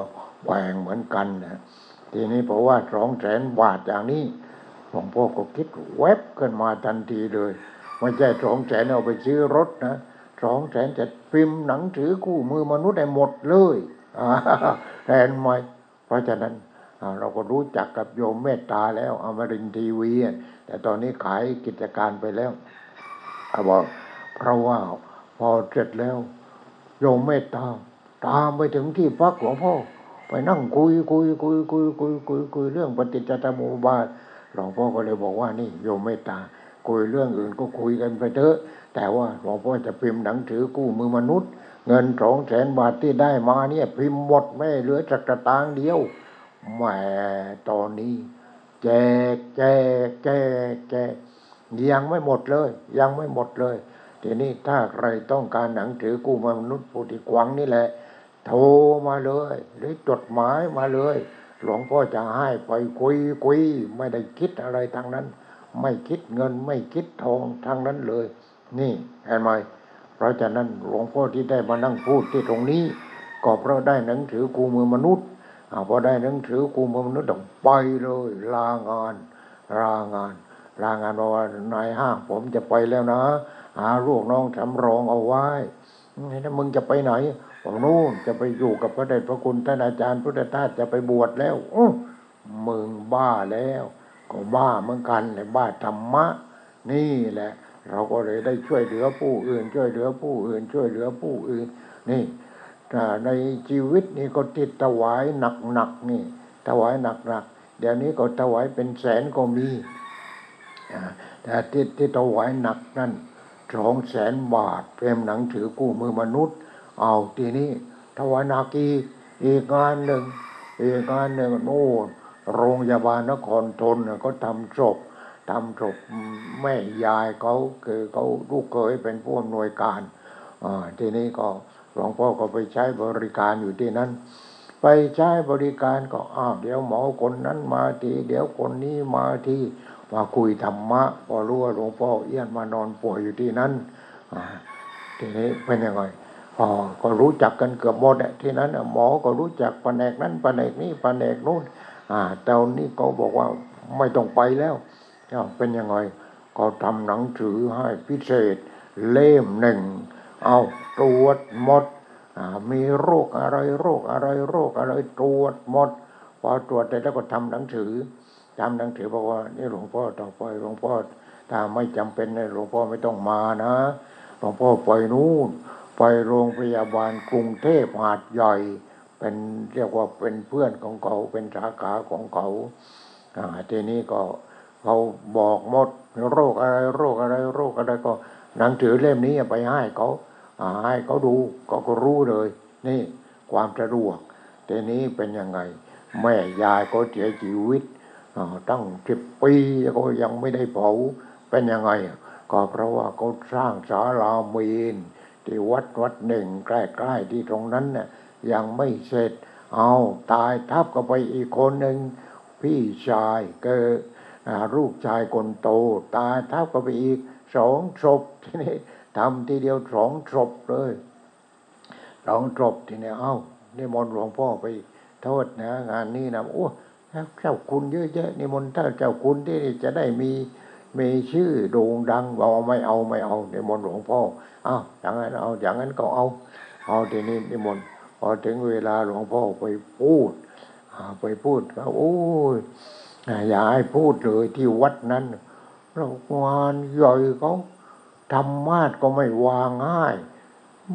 แพงเหมือนกันนะทีนี้เพราะว่าสองแสนบาทอย่างนี้หลวงพ่อก็คิดแวบขึ้นมาทันทีเลยไม่ใช่สองแสนเอาไปซื้อรถนะสองแสนจะพิมพ์หนังสือคู่มือมนุษย์ได้หมดเลยอ่าแทนไหมเพราะฉะนั้น เราก็รู้จักกับโยมเมตตาแล้วอมรินทร์ทีวี แต่ตอนนี้ขายกิจการไปแล้วเขาบอกเพราะว่าพอเสร็จแล้ว โยมเมตตา ตามไปถึงที่พักหลวงพ่อ ไปนั่งคุยคุยคุยคุยคุยคุยคุยเรื่องปฏิจจสมุปบาทหลวงพ่อก็เลยบอกว่านี่โยมเมตตาคุยเรื่องอื่นก็คุยกันไปเถอะ แต่ว่าหลวงพ่อจะพิมพ์หนังสือกู้มือมนุษย์ เงินสองแสนบาทที่ได้มาเนี่ยพิมพ์หมดไม่เหลือจักรตางเดียว แหมตอนนี้ แจกแจกแจกแจกยังไม่หมดเลย ยังไม่หมดเลย ทีนี้ถ้าใครต้องการหนังสือกู้มนุษย์ผู้ที่กวังนี่แหละ โทรมาเลย หรือจดหมายมาเลย หลวงพ่อจะให้ไปคุยคุยไม่ได้คิดอะไรทางนั้น ไม่คิดเงินไม่คิดทองทางนั้นเลย นี่เห็นไหมเพราะฉะนั้นหลวงพ่อที่ได้มานั่งพูดที่ตรงนี้ ก็เพราะได้หนังสือกูมือมนุษย์ พอได้หนังสือกูมือมนุษย์ต้องไปเลยลางานลางานลางานเพราะว่านายห้างผมจะไปแล้วนะ หาลูกน้องสำรองเอาไว้แล้วมึงจะไปไหนบอกนู่นจะไปอยู่กับพระเดชพระคุณท่านอาจารย์พุทธทาสจะไปบวชแล้วอ้มึงบ้าแล้ว ก็บ้าเหมือนกันเลยบ้าธรรมะ นี่แหละ เราก็เลยได้ช่วยเหลือผู้อื่น ช่วยเหลือผู้อื่น ช่วยเหลือผู้อื่น นี่ ในชีวิตนี่ก็ติดถวายหนักๆนี่ ถวายหนักๆเดี๋ยวนี้ก็ถวายเป็นแสนก็มีแต่ที่ที่ถวายหนักนั่นสองแสนบาทเป็นหนังถือกู้มือมนุษย์ เอาทีนี้ถวายนากีอีกงานหนึ่งอีกงานหนึ่งโน่นโรงพยาบาลนครทนน่ะเขาทำศพทำศพแม่ยายเขาคือเขาลูกเคยเป็นผู้อำนวยการอ่าทีนี้ก็ หลวงพ่อก็ไปใช้บริการอยู่ที่นั้น ไปใช้บริการก็อ้าวเดี๋ยวหมอคนนั้นมาที เดี๋ยวคนนี้มาทีมาคุยธรรมะ พอรู้ว่าหลวงพ่อเอี้ยนมานอนป่วยอยู่ที่นั้นอ่าทีนี้เป็นยังไงอ๋อก็รู้จักกันเกือบหมดอะที่นั้นหมอก็รู้จักแผนกนั้นแผนกนี้แผนกนู้นอ่าแต่วันนี้เขาบอกว่าไม่ต้องไปแล้วอ้าวเป็นยังไงก็ทำหนังสือให้พิเศษเล่มหนึ่ง เอาตรวจหมด มีโรคอะไรโรคอะไรโรคอะไรตรวจหมด พอตรวจได้แล้วก็ทำหนังสือทำหนังสือบอกว่านี่หลวงพ่อต่อไปหลวงพ่อถ้าไม่จำเป็นเนี่ยหลวงพ่อไม่ต้องมานะ หลวงพ่อไปนู่นไปโรงพยาบาลกรุงเทพหาดใหญ่ เป็นเรียกว่าเป็นเพื่อนของเขาเป็นสาขาของเขาอ่าทีนี้ก็เขาบอกหมดโรคอะไรโรคอะไรโรคอะไรก็หนังสือเล่มนี้ไปให้เขา ให้เขาดูก็ก็รู้เลย นี่ความสะดวกทีนี้เป็นยังไง แม่ยายก็เสียชีวิตตั้งสิบปีก็ยังไม่ได้เผาเป็นยังไง ก็เพราะว่าเขาสร้างศาลาเมนที่วัดวัดหนึ่งใกล้ๆที่ตรงนั้นเนี่ยยังไม่เสร็จ เอาตายทับก็ไปอีกคนหนึ่งพี่ชายเกิดลูกชายคนโต ตายทับก็ไปอีกสองศพทีนี้ ทำทีเดียวสองศพเลยสองศพทีเนี้เอ้านี่มนต์หลวงพ่อไปโทษนะ งานนี้นะโอ้เจ้าคุณเยอะแยะนี่มนต์ถ้าเจ้าคุณที่นี่จะได้มีมีชื่อโด่งดังบอกไม่เอาไม่เอาในมนต์หลวงพ่ออ้าวอย่างนั้นเอาอย่างนั้นก็เอา เอาทีนี้นิมนต์พอถึงเวลาหลวงพ่อไปพูดไปพูดก็โอ้ยอ่าอย่าให้พูดเลยที่วัดนั้นเรางานใหญ่เขา ธรรมาสก็ไม่วางง่าย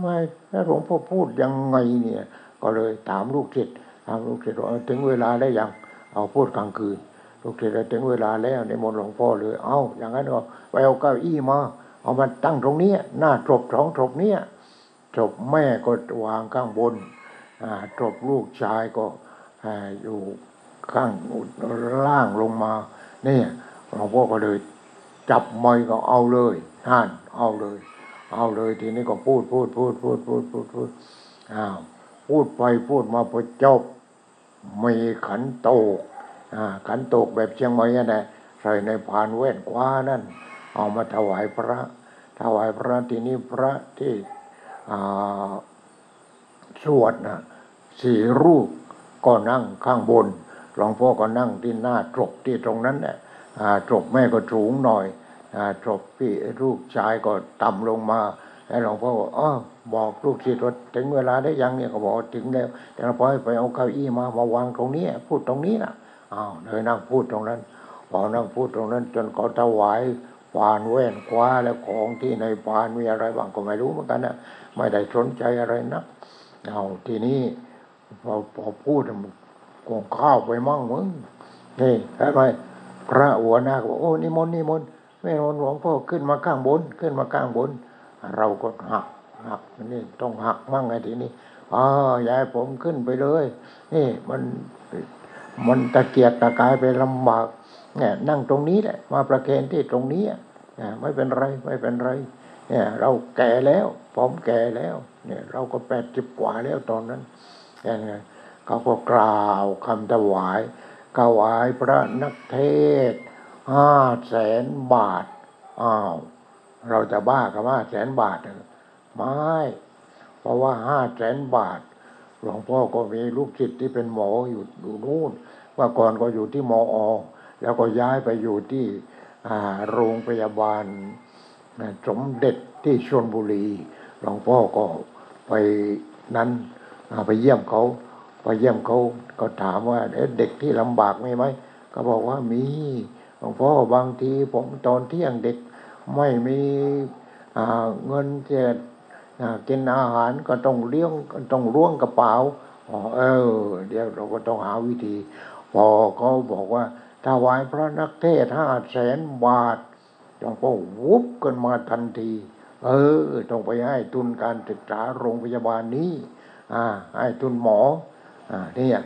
ไม่แล้วหลวงพ่อพูดยังไงเนี่ย ก็เลยถามลูกศิษย์ถามลูกศิษย์ว่าถึงเวลาได้ยังเอาพูดกลางคืนลูกศิษย์ถึงเวลาแล้วในมนหลวงพ่อเลย เอาอย่างนั้นก็ไปเอาเก้าอี้มาเอามาตั้งตรงนี้หน้าศพสองศพเนี้ยศพแม่ก็วางข้างบนอ่าศพลูกชายก็อ่าอยู่ข้างล่างลงมาเนี่ยหลวงพ่อก็เลยจับไม้ก็เอาเลย ท่านเอาเลย เอาเลยทีนี้ก็พูดพูดพูดพูดพูดพูดพูดอ้าวพูดไปพูดมาพอจบมีขันโตกอ่าขันโตกแบบเชียงใหม่นั่แหละใส่ในพานแว่นคว้านั่น เอามาถวายพระ ถวายพระทีนี้พระที่อ่าสวดนะสี่รูปก็นั่งข้างบนหลวงพ่อก็นั่งที่หน้าตรกที่ตรงนั้นแหละอ่าตรกแม่ก็สูงหน่อย จบพี่ลูกชายก็ต่ำลงมาแล้วหลวงพ่อบอกอ๋อบอกลูกศิษย์ว่าถึงเวลาได้ยังเนี่ยก็บอกถึงแล้ว แต่หลวงพ่อให้ไปเอาเก้าอี้มามาวางตรงนี้ พูดตรงนี้นะอ้าวเลยนั่งพูดตรงนั้น พอนั่งพูดตรงนั้น จนเขาถวายปานแว่นคว้าแล้วของที่ในปานมีอะไรบ้างก็ไม่รู้เหมือนกันนะไม่ได้สนใจอะไรนะเอาทีนี้พอพอพูดมันกงข้าวไปมั่งมึงนี่เห็นไหมพระหัวหน้าก็บอกโอ้นิมนต์นิมนต์ แม่นอนหลวงพ่อขึ้นมาข้างบน ขึ้นมาข้างบน เราก็หักหักนี่ต้องหักมั่งไงทีนี้อ๋อยายผมขึ้นไปเลย นี่มันมันตะเกียกตะกายไปลำบากเนี่ยนั่งตรงนี้แหละ มาประเคนที่ตรงนี้เนี่ยไม่เป็นไรไม่เป็นไรเนี่ยเราแก่แล้วผมแก่แล้วเนี่ยเราก็แปดสิบกว่าแล้วตอนนั้นยังไงเขาก็กล่าวคำถวายถวายพระนักเทศ ห้าแสนบาท อ้าว เราจะบ้ากับห้าแสนบาทหรอไม่ เพราะว่าห้าแสนบาท หลวงพ่อก็มีลูกศิษย์ที่เป็นหมออยู่อยู่นู่นเมื่อก่อนก็อยู่ที่มออแล้วก็ย้ายไปอยู่ที่อาโรงพยาบาลสมเด็จที่ชลบุรี หลวงพ่อก็ไปนั้นไปเยี่ยมเขาไปเยี่ยมเขาก็ถามว่าเอ๊ะเด็กที่ลำบากมีไหม ก็บอกว่ามี หลวงพ่อบางทีผมตอนเที่ยงเด็กไม่มีเงินจะกินอาหารก็ต้องเลี้ยงต้องร่วงกระเป๋าอเออ เดี๋ยวเราก็ต้องหาวิธี พอเขาบอกว่าถวายพระนักเทศห้าแสนบาทหลวงพ่อวุบกันมาทันที เออ ต้องไปให้ทุนการศึกษาโรงพยาบาลนี้ อ่า ให้ทุนหมอ อ่าเนี่ย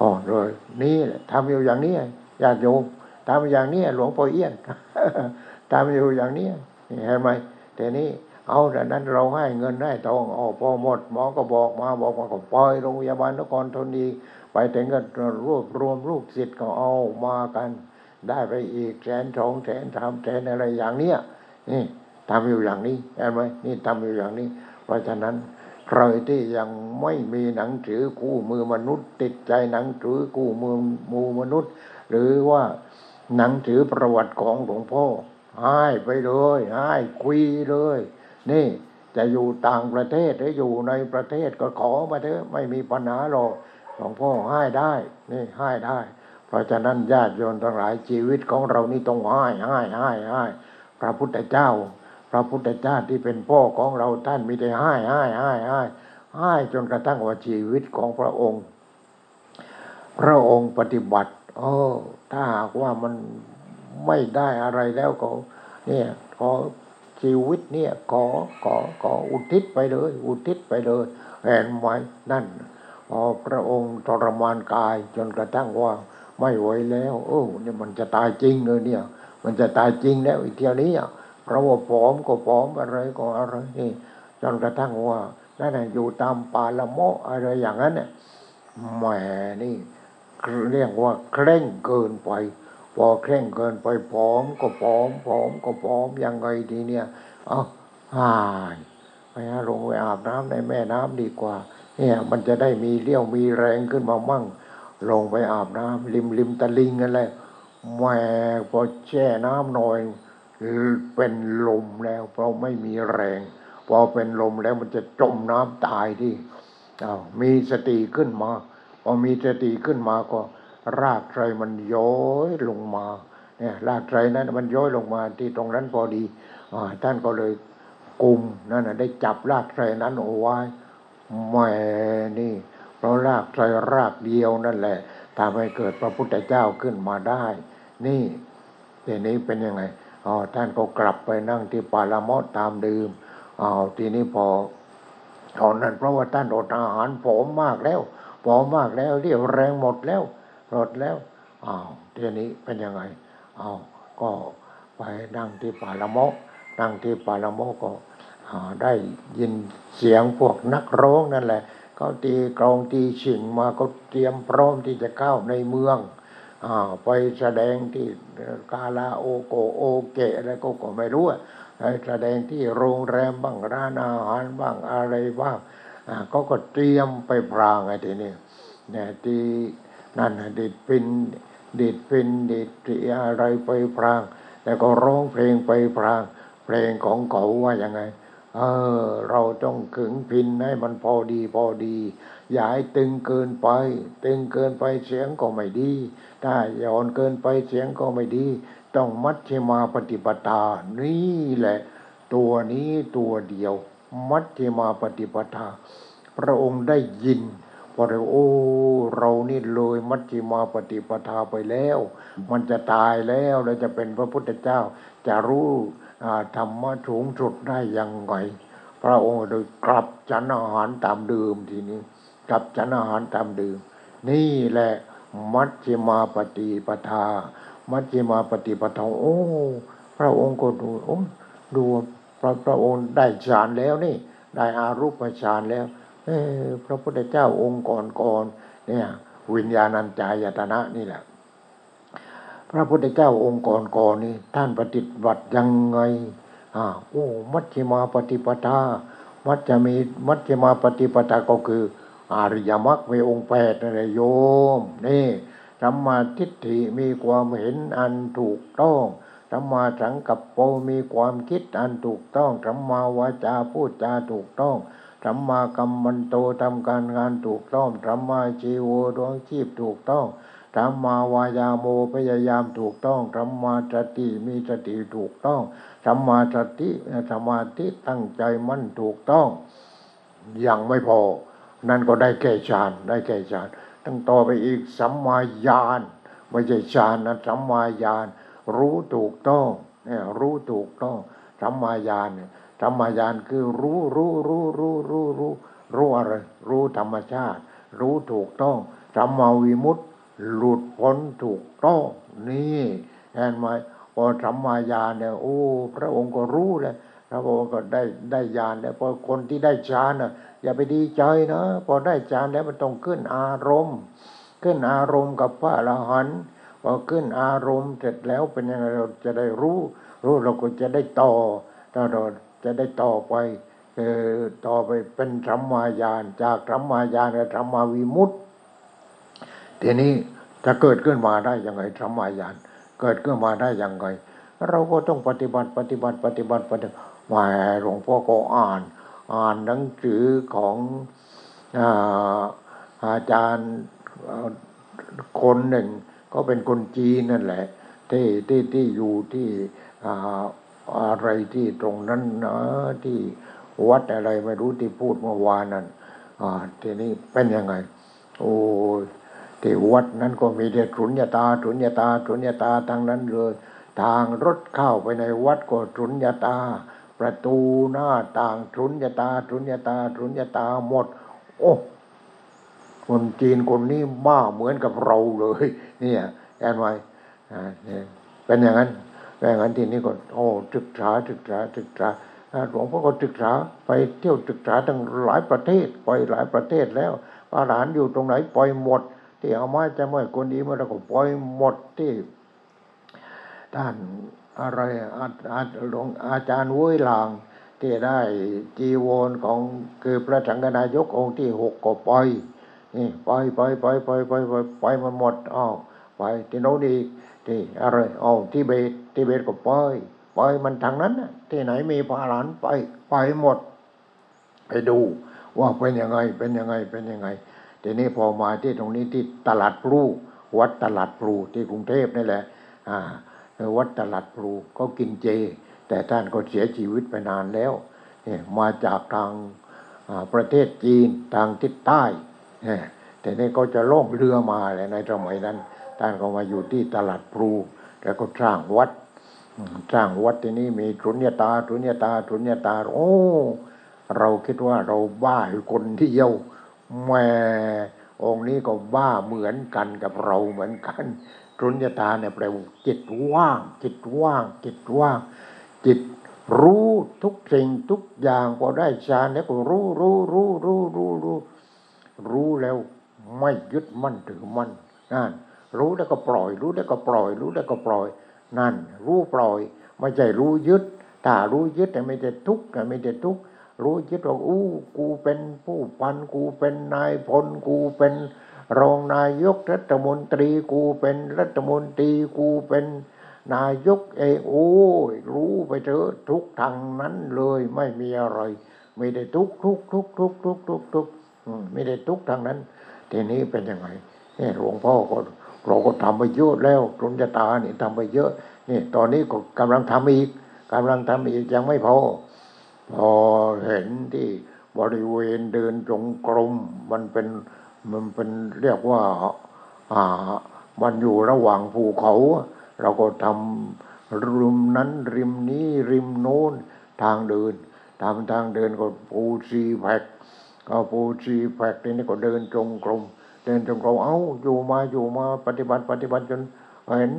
อ๋อเลยนี่ทำอยู่อย่างนี้ญาติโยม ทำอย่างนี้หลวงพ่อเอี้ยนทำอยู่อย่างนี้เห็นไหมแต่นี้เอาแต่นั้นเราให้เงินให้ทองออพอหมดหมอก็บอกมาบอกมาก็ปล่อยโรงพยาบาลนครธนดีไปถึงก็รวบรวมลูกศิษย์ก็เอามากัน ได้ไปอีกแสนสองแสนสามแสนอะไรอย่างเนี้ยนี่ทำอยู่อย่างนี้เห็นไหมนี่ทำอยู่อย่างนี้ เพราะฉะนั้นใครที่ยังไม่มีหนังสือคู่มือมนุษย์ ติดใจหนังสือคู่มือมูมนุษย์ หรือว่า หนังสือประวัติของหลวงพ่อให้ไปเลยให้คุยเลย นี่จะอยู่ต่างประเทศหรืออยู่ในประเทศก็ขอมาเถอะไม่มีปัญหาหรอกหลวงพ่อให้ได้นี่ให้ได้ เพราะฉะนั้นญาติโยมทั้งหลายชีวิตของเรานี่ต้องให้ให้ให้ให้พระพุทธเจ้า พระพุทธเจ้าที่เป็นพ่อของเราท่านมีแต่ให้ให้ให้ให้ให้จนกระทั่งว่าชีวิตของพระองค์ พระองค์ปฏิบัติเออ ถ้าหากว่ามันไม่ได้อะไรแล้วก็ เนี่ยขอชีวิตเนี่ยขอขอขออุทิศไปเลย อุทิศไปเลยเห็นไหมนั่นพอพระองค์ทรมานกายจนกระทั่งว่าไม่ไหวแล้วโอ้เนี่ยมันจะตายจริงเลยเนี่ย มันจะตายจริงแล้วอีกเที่ยวนี้อะเพราะว่าผอมก็ผอมอะไรก็อะไรนี่จนกระทั่งว่านั่นอยู่ตามป่าละโมอะไรอย่างนั้นเนี่ยแหมนี่ เรียกว่าเคร่งเกินไป พอเคร่งเกินไปผอมก็ผอมผอมก็ผอมยังไงทีเนี่ยเอ้าหายไปหาลงไปอาบน้ำในแม่น้ำดีกว่า เนี่ยมันจะได้มีเลี้ยวมีแรงขึ้นมามั่ง ลงไปอาบน้ำริมริมตะลิงกันเลยแหมพอแช่น้ำหน่อยเป็นลมแล้ว เพราะไม่มีแรง พอเป็นลมแล้วมันจะจมน้ำตายที่อ้าวมีสติขึ้นมา พอมีสติขึ้นมาก็รากไทรมันย้อยลงมาเนี่ยรากไทรนั้นมันย้อยลงมาที่ตรงนั้นพอดีอท่านก็เลยกลุ่มนั่นนะได้จับรากไทรนั้นเอาไว้แหม่นี่ เพราะรากไทรรากเดียวนั่นแหละทำให้เกิดพระพุทธเจ้าขึ้นมาได้ นี่ทีนี้เป็นยังไงอ๋อท่านก็กลับไปนั่งที่ปาลามอตามเดิมอ๋อทีนี้พอตอนนั้นเพราะว่าท่านอดอาหารผอมมากแล้ว ผอมมากแล้วเรียวแรงหมดแล้วหมดแล้วอ้าวเทียนี้เป็นยังไงอ้าวก็ไปนั่งที่ป่าลามอนั่งที่ป่าลามอก็อ่าได้ยินเสียงพวกนักร้องนั่นแหละเขาตีกลองตีฉิงมาก็เตรียมพร้อมที่จะเข้าในเมืองอาไปแสดงที่กาลาโอโกโอเกะอะไรก็ก็ไม่รู้อะไปแสดงที่โรงแรมบ้างร้านอาหารบ้างอะไรบ้าง เขาก็เตรียมไปพรางไอ้ทีนี้เนี่ยทีนั่นน่ะดิดปินดิดปินดิดตีอะไรไปพรางแล้วก็ร้องเพลงไปพราง เพลงของเขาว่ายังไง เออ เราต้องขึงพินให้มันพอดีพอดี อย่าให้ตึงเกินไป ตึงเกินไปเสียงก็ไม่ดี ถ้าหย่อนเกินไปเสียงก็ไม่ดี ต้องมัชฌิมาปฏิปทานี่แหละ ตัวนี้ตัวเดียว มัชฌิมาปฏิปทา พระองค์ได้ยินพอเราโอ้เรานี่เลยมัชฌิมาปฏิปทาไปแล้ว มันจะตายแล้วแล้วจะเป็นพระพุทธเจ้า จะรู้ธรรมะสูงสุดได้ยังไงพระองค์โดยกลับฉันอาหารตามเดิมทีนี้กลับฉันอาหารตามเดิมนี่แหละมัชฌิมาปฏิปทา มัชฌิมาปฏิปทาโอ้ พระองค์ก็ดูโอ้ดู พระพระองค์ได้ฌานแล้วนี่ ได้อารูปฌานแล้วเออพระพุทธเจ้าองค์ก่อนก่อนๆเนี่ย วิญญาณัญจายตนะนี่แหละ พระพุทธเจ้าองค์ก่อนก่อนๆนี่ ท่านปฏิบัติยังไงอ่าโอ้มัชฌิมาปฏิปทา มัชฌิมีมัชฌิมาปฏิปทาก็คืออาริยมรรคมีองค์แปดนั่นแหละโยม นี่สัมมาทิฏฐิมีความเห็นอันถูกต้อง สัมมาสังกัปโปมีความคิดอันถูกต้องสัมมาวาจาพูดจาถูกต้องสัมมากัมมันโตทำการงานถูกต้องสัมมาชีโวดวงชีพถูกต้องสัมมาวายาโมพยายามถูกต้องสัมมาสติมีสติถูกต้องสัมมาสติสมาธิตั้งใจมั่นถูกต้อง ยังไม่พอ นั่นก็ได้แก่ฌานได้แก่ฌานตั้งต่อไปอีกสัมมาญาณไม่ใช่ฌานนะสัมมาญาณ รู้ถูกต้องเนี่ยรู้ถูกต้องสัมมาญาณเนี่ยสัมมาญาณคือรู้รู้รู้รู้รู้รู้รู้อะไร รู้ธรรมชาติ รู้ถูกต้องสัมมาวิมุตติหลุดพ้นถูกต้องนี่เห็นไหมพอสัมมาญาณเนี่ยโอ้พระองค์ก็รู้เลยพระองค์ก็ได้ได้ญาณแล้วพอคนที่ได้ฌานน่ะอย่าไปดีใจนะพอได้ฌานแล้วมันต้องขึ้นอารมณ์ ขึ้นอารมณ์กับพระอรหันต์ พอขึ้นอารมณ์เสร็จแล้วเป็นยังไงเราจะได้รู้ รู้เราก็จะได้ต่อเราจะได้ต่อไปเออต่อไปเป็นสัมมาญาณจากสัมมาญาณกับสัมมาวิมุตติทีนี้จะเกิดขึ้นมาได้ยังไงธรรมายาน เกิดขึ้นมาได้ยังไง เราก็ต้องปฏิบัติปฏิบัติปฏิบัติปฏิบัติมาหลวงพ่อก็อ่าน อ่านหนังสือของอาอาจารย์คนหนึ่ง ก็เป็นคนจีนนั่นแหละที่ที่ที่อยู่ที่อ่าอะไรที่ตรงนั้นนะที่วัดอะไรไม่รู้ที่พูดเมื่อวานนั้นอ่าทีนี้เป็นยังไง โอ้ที่วัดนั้นก็มีแต่สุญญตาสุญญตาสุญญตาทั้งนั้นเลยทางรถเข้าไปในวัดก็สุญญตา ประตูหน้าต่างสุญญตาสุญญตาสุญญตาหมด โอ้คนจีนคนนี้บ้าเหมือนกับเราเลย นี่ยแอนไว้อ่เป็นอย่างนั้นเป็นอย่างนั้นทีนี้ก็โอ้ศึกษาศึกษาศึกษาหลวงพ่อก็ศึกษาไปเที่ยวศึกษาทั้งหลายประเทศไปหลายประเทศแล้วพระหลานอยู่ตรงไหนปล่อยหมด ที่เอาม้จะเมื่อคนดีเมื่อเราก็ปล่อยหมดที่ท่านอะไรอาอาหลวงอาจารย์วุ้ยลาง ที่ได้จีวรของคือพระสังฆนายกองค์ที่หกก็ปล่อยนี่ปล่อยปล่อยปล่อยปล่อยปล่อยปล่อยปล่อยมันหมดอ้าว ไปที่โน้นอีกที่อะไรอ้าที่เบตที่เบตก็ไปล่อยปมันทางนั้นน่ะที่ไหนมีพระหลานไปไปหมด ไปดูว่าเป็นยังไงเป็นยังไงเป็นยังไงทีนี้พอมาที่ตรงนี้ที่ตลาดพลูวัดตลาดพลูที่กรุงเทพนี่แหละ อ่าวัดตลาดพลูก็กินเจ แต่ท่านก็เสียชีวิตไปนานแล้วเนี่ยมาจากทางประเทศจีนทางทิศใต้เนี่ยแต่นี่ก็จะล่องเรือมาเลยในสมัยนั้น ท่านก็มาอยู่ที่ตลาดพลูแล้วก็สร้างวัด สร้างวัดที่นี่มีสุญญตาสุญญตาสุญญตา โอ้ เราคิดว่าเราบ้าคนที่เดียวแม่องค์นี้ก็บ้าเหมือนกันกับเราเหมือนกันสุญญตาเนี่ยแปลว่าจิตว่าง จิตว่าง จิตว่าง จิตรู้ทุกสิ่งทุกอย่างพอได้ฌานแล้วก็รู้รู้รู้รู้รู้รู้รู้แล้วไม่ยึดมั่นถือมั่นนั่น รู้แล้วก็ปล่อย รู้แล้วก็ปล่อย รู้แล้วก็ปล่อย นั่น รู้ปล่อย ไม่ใช่รู้ยึดถ้ารู้ยึดแต่ไม่ได้ทุกข์แต่ไม่ได้ทุกข์รู้ยึดว่าอู้กูเป็นผู้พันกูเป็นนายพลกูเป็นรองนายกรัฐมนตรีกูเป็นรัฐมนตรีกูเป็นนายกเองโอ้ยรู้ไปเถอะทุกทางนั้นเลยไม่มีอะไร ไม่ได้ทุกทุกทุกทุกทุกทุกทุกไม่ได้ทุกทางนั้น ทีนี้เป็นยังไงนี่หลวงพ่อก็ เราก็ทำไปเยอะแล้วกรมจตานี่ทำไปเยอะนี่ตอนนี้ก็กำลังทำอีกกำลังทำอีกยังไม่พอ พอเห็นที่บริเวณเดินจงกรมมันเป็นมันเป็นเรียกว่าอ่ามันอยู่ระหว่างภูเขา เราก็ทำริมนั้นริมนี้ริมโน้นทางเดินทำทางเดินก็ปูซีแพกก็ปูซีแพกนี้ก็เดินจงกรม ดินจงกรมเอาอยู่มาอยู่มาปฏิบัติปฏิบัติจนเห็น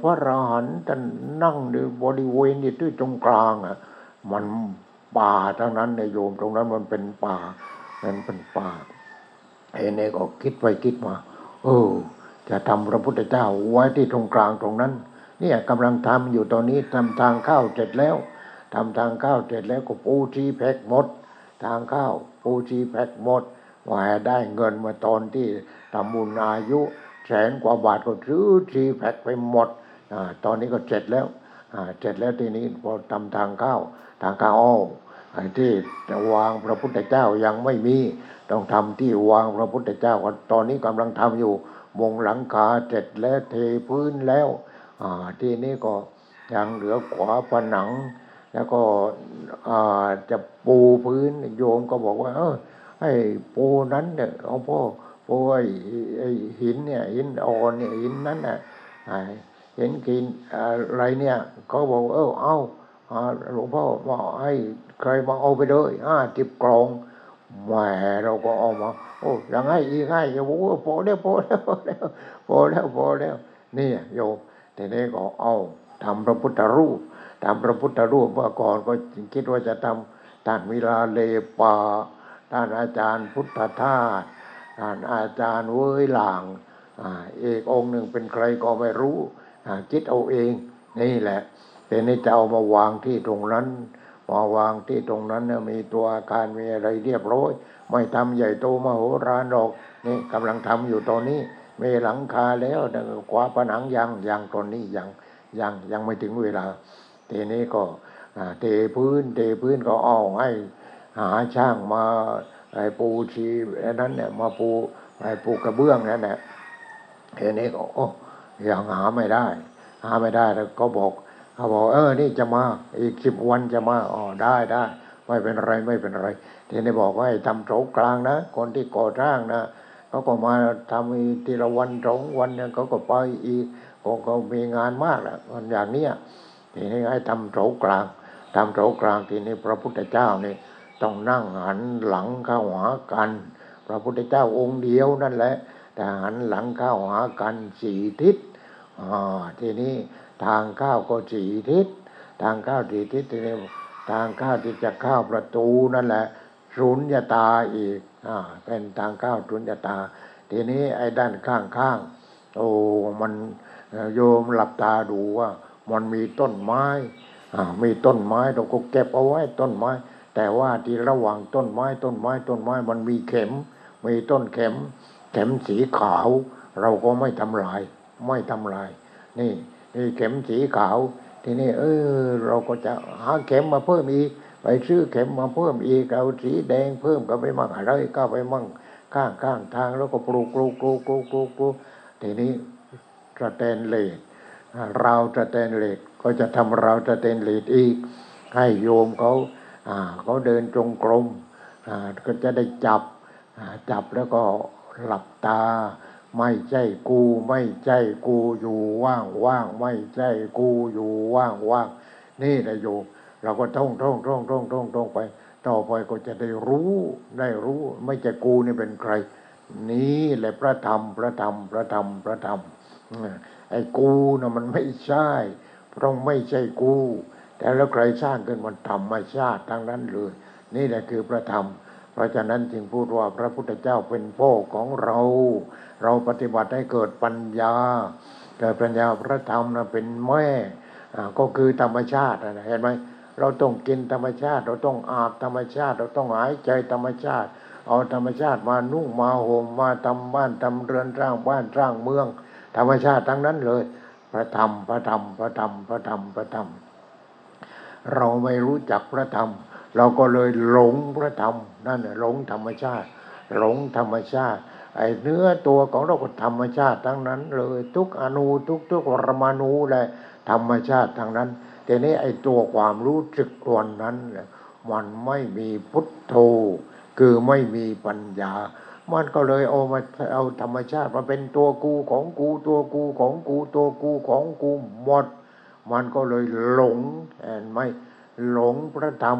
พระอรหันท่านนั่งในบริเวณนี่ที่ตรงกลางอะมันป่าทั้งนั้นในโยมตรงนั้นมันเป็นป่ามันเป็นป่าไอ้นี่ก็คิดไปคิดมา เออ จะทำพระพุทธเจ้าไว้ที่ตรงกลางตรงนั้น เนี่ยกำลังทำอยู่ตอนนี้ทำทางเข้าเสร็จแล้วทำทางเข้าเสร็จแล้วก็ปูชีแพ็กหมด ทางเข้าปูชีแพ็กหมด ว่าได้เงินมาตอนที่ทำบุญอายุแสนกว่าบาทก็ซื้อชีแพ็กไปหมดอตอนนี้ก็เสร็จแล้วเสร็จแล้วทีนี้พอทำทางเข้าทางเข้าอ้อที่วางพระพุทธเจ้ายังไม่มี ต้องทำที่วางพระพุทธเจ้าก็ตอนนี้กำลังทำอยู่มงหลังคาเสร็จแล้วเทพื้นแล้วที่นี้ก็ยังเหลือขวาผนัง แล้วก็จะปูพื้นโยมก็บอกว่า เออ ให้ปูนั้นเนี่ยหลวงพ่อปูไอ้ไอ้หินเนี่ยหินอ่อนเนี่ยหินนั้นน่ะไอ้เห็นกินอะไรเนี่ยเขาบอกเออเอาหลวงพ่อมาให้ใครมาเอาไปเลยห้าสิบกล่องแหมเราก็เอามา โอ้ยังให้อีกให้โยมพอแล้วพอแล้วพอแล้วพอแล้วพอแล้วนี่โยมทีนี้ก็เอาทำพระพุทธรูปทำพระพุทธรูปเมื่อก่อนก็คิดว่าจะทำท่านวิลาเลปา ท่านอาจารย์พุทธทาสท่านอาจารย์เว้ยหลางอเอกองหนึ่งเป็นใครก็ไม่รู้คิดเอาเองนี่แหละแต่นี่จะเอามาวางที่ตรงนั้นมาวางที่ตรงนั้นเนี่ยมีตัวอาคารมีอะไรเรียบร้อย ไม่ทำใหญ่โตมโหฬารหรอกนี่กำลังทำอยู่ตอนนี้มีหลังคาแล้วแต่กว่าผนังยังยังตอนนี้ยังยังยังไม่ถึงเวลาทีนี้ก็เทพื้นเทพื้นก็เอาให้ หาช่างมาไอ้ปูชีไอ้นั้นเนี่ยมาปูไอ้ปูกระเบื้องนั่นแหละทีนี้ก็โอ้ยังหาไม่ได้ หาไม่ได้แล้วก็บอกเขาบอกเออนี่จะมาอีกสิบวันจะมาอ๋อได้ได้ไม่เป็นไรไม่เป็นไรทีนี้บอกว่าให้ทำโถกลางนะคนที่ก่อสร้างนะเขาก็มาทำทีละวันสองวันเนี่ยเขาก็ไปอีกก็ก็มีงานมากแหละคนอย่างเนี้ยทีนี้ให้ทำโถกลางทำโถกลางทีนี้พระพุทธเจ้านี่ ต้องนั่งหันหลังเข้าหากัน พระพุทธเจ้าองค์เดียวนั่นแหละ แต่หันหลังเข้าหากันสี่ทิศอ่าทีนี้ทางเข้าก็สี่ทิศ ทางเข้าสี่ทิศทีนี้ทางเข้าที่จะเข้าประตูนั่นแหละสุญญตาอีกอ่าเป็นทางเข้าสุญญตา ทีนี้ไอ้ด้านข้างข้างๆโอ้มันโยมหลับตาดูว่า มันมีต้นไม้อ่ามีต้นไม้เราก็เก็บเอาไว้ต้นไม้ แต่ว่าที่ระหว่างต้นไม้ต้นไม้ต้นไม้มันมีเข็ม มีต้นเข็ม เข็มสีขาว เราก็ไม่ทำลาย ไม่ทำลาย นี่นี่เข็มสีขาว ทีนี้เออ เราก็จะหาเข็มมาเพิ่มอีก ไปซื้อเข็มมาเพิ่มอีกเอาสีแดงเพิ่มเข้าไปมั่งอะไรก็ไปมั่งข้างข้างทางแล้วก็ปลูกปลูกปลูกปลูกปลูกปลูกทีนี้สแตนเลสอ่าราวสแตนเลสก็จะทำราวสแตนเลสอีก ให้โยมเขา เขาเดินจงกรมก็จะได้จับจับแล้วก็หลับตา ไม่ใช่กูไม่ใช่กูอยู่ว่างว่างไม่ใช่กูอยู่ว่างว่างนี่แหละโยมเราก็ท่องท่องท่องท่องท่องท่องไปต่อไปก็จะได้รู้ได้รู้ ไม่ใช่กูนี่เป็นใคร นี่แหละพระธรรมพระธรรมพระธรรมพระธรรมอืมไอ้กูนะมันไม่ใช่เพราะไม่ใช่กู แต่แล้วใครสร้างขึ้นมันธรรมชาติทั้งนั้นเลย นี่แหละคือพระธรรม เพราะฉะนั้นจึงพูดว่าพระพุทธเจ้าเป็นพ่อของเรา เราปฏิบัติให้เกิดปัญญาเกิดปัญญาพระธรรมนะเป็นแม่ก็คือธรรมชาตินะเห็นไหมเราต้องกินธรรมชาติ เราต้องอาบธรรมชาติ เราต้องหายใจธรรมชาติ เอาธรรมชาติมานุ่งมาห่มมาทำบ้านทำเรือนร้างบ้านร้างเมือง ธรรมชาติทั้งนั้นเลย พระธรรมพระธรรมพระธรรมพระธรรมพระธรรม เราไม่รู้จักพระธรรม เราก็เลยหลงพระธรรมนั่นน่ะหลงธรรมชาติ หลงธรรมชาติ ไอ้เนื้อตัวของเราก็ธรรมชาติทั้งนั้น เลยทุกอนูทุกทุกรมาณูแหละธรรมชาติทั้งนั้น แต่นี้ไอ้ตัวความรู้สึกตัวนั้นแหละมันไม่มีพุทโธคือไม่มีปัญญา มันก็เลยเอามาเอาธรรมชาติมาเป็นตัวกูของกูตัวกูของกูตัวกูของกูหมด มันก็เลยหลงเห็นไหมหลงพระธรรม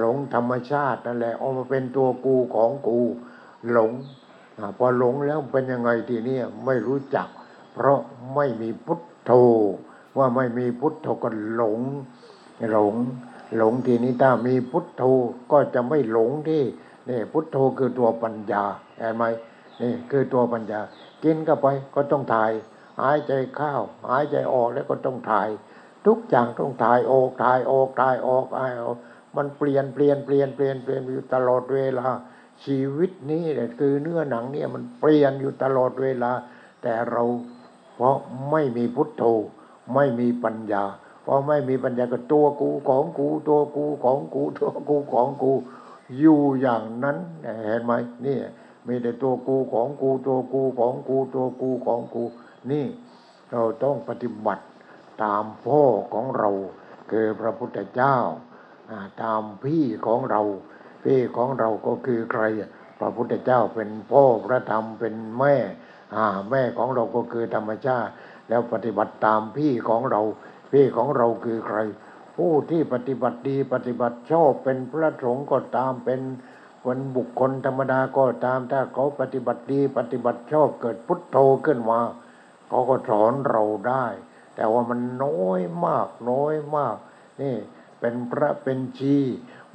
หลงธรรมชาตินั่นแหละเอามาเป็นตัวกูของกู หลงพอหลงแล้วเป็นยังไงทีนี้ไม่รู้จัก เพราะไม่มีพุทโธ ว่าไม่มีพุทโธก็หลง หลง หลงทีนี้ถ้ามีพุทโธก็จะไม่หลงที่นี่พุทโธคือตัวปัญญาเห็นไหมนี่คือตัวปัญญา กินเข้าไปก็ต้องถ่าย หายใจเข้าหายใจออกแล้วก็ต้องถ่าย ทุกอย่างต้องถ่ายออกถ่ายออกถ่ายออกถ่ายออกมันเปลี่ยนเปลี่ยนเปลี่ยนเปลี่ยนเปลี่ยนอยู่ตลอดเวลา ชีวิตนี้เนี่ยคือเนื้อหนังเนี่ยมันเปลี่ยนอยู่ตลอดเวลา แต่เราเพราะไม่มีพุทโธไม่มีปัญญาเพราะไม่มีปัญญาก็ตัวกูของกูตัวกูของกูตัวกูของกูอยู่อย่างนั้นเห็นไหมนี่มีแต่ตัวกูของกูตัวกูของกูตัวกูของกู นี่เราต้องปฏิบัติตามพ่อของเรา คือพระพุทธเจ้า ตามพี่ของเรา พี่ของเราก็คือใคร พระพุทธเจ้าเป็นพ่อพระธรรมเป็นแม่แม่ของเราก็คือธรรมชาติ แล้วปฏิบัติตามพี่ของเรา พี่ของเราคือใคร ผู้ที่ปฏิบัติดีปฏิบัติชอบเป็นพระสงฆ์ก็ตามเป็นคนบุคคลธรรมดาก็ตามถ้าเขาปฏิบัติดีปฏิบัติชอบเกิดพุทโธขึ้นมา เขาก็สอนเราได้ แต่ว่ามันน้อยมากน้อยมาก นี่เป็นพระเป็นชี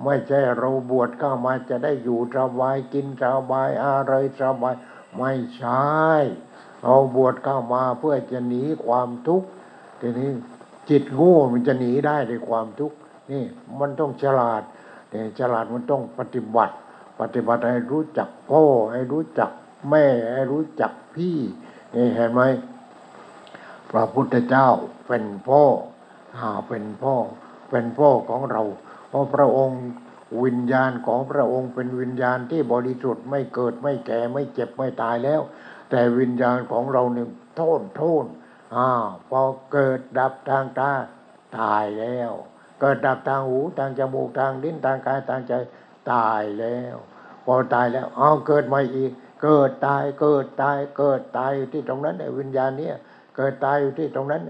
ไม่ใช่เราบวชเข้ามาจะได้อยู่สบายกินสบายอะไรสบาย ไม่ใช่เราบวชเข้ามาเพื่อจะหนีความทุกข์ทีนี้จิตโง่มันจะหนีได้ในความทุกข์นี่มันต้องฉลาดแต่ฉลาดมันต้องปฏิบัติ ปฏิบัติให้รู้จักพ่อให้รู้จักแม่ให้รู้จักพี่นี่เห็นไหม พระพุทธเจ้าเป็นพ่ออาเป็นพ่อ เป็นพ่อของเรา เพราะพระองค์วิญญาณของพระองค์เป็นวิญญาณที่บริสุทธิ์ไม่เกิดไม่แก่ไม่เจ็บไม่ตายแล้ว แต่วิญญาณของเราเนี่ยโทษโทษอ่าพอเกิดดับทางตาตายแล้ว เกิดดับทางหูทางจมูกทางลิ้นทางกายทางใจตายแล้ว พอตายแล้วเอาเกิดใหม่อีก เกิดตายเกิดตายเกิดตายอยู่ที่ตรงนั้นไอ้วิญญาณเนี้ย เกิดตายอยู่ที่ตรงนั้น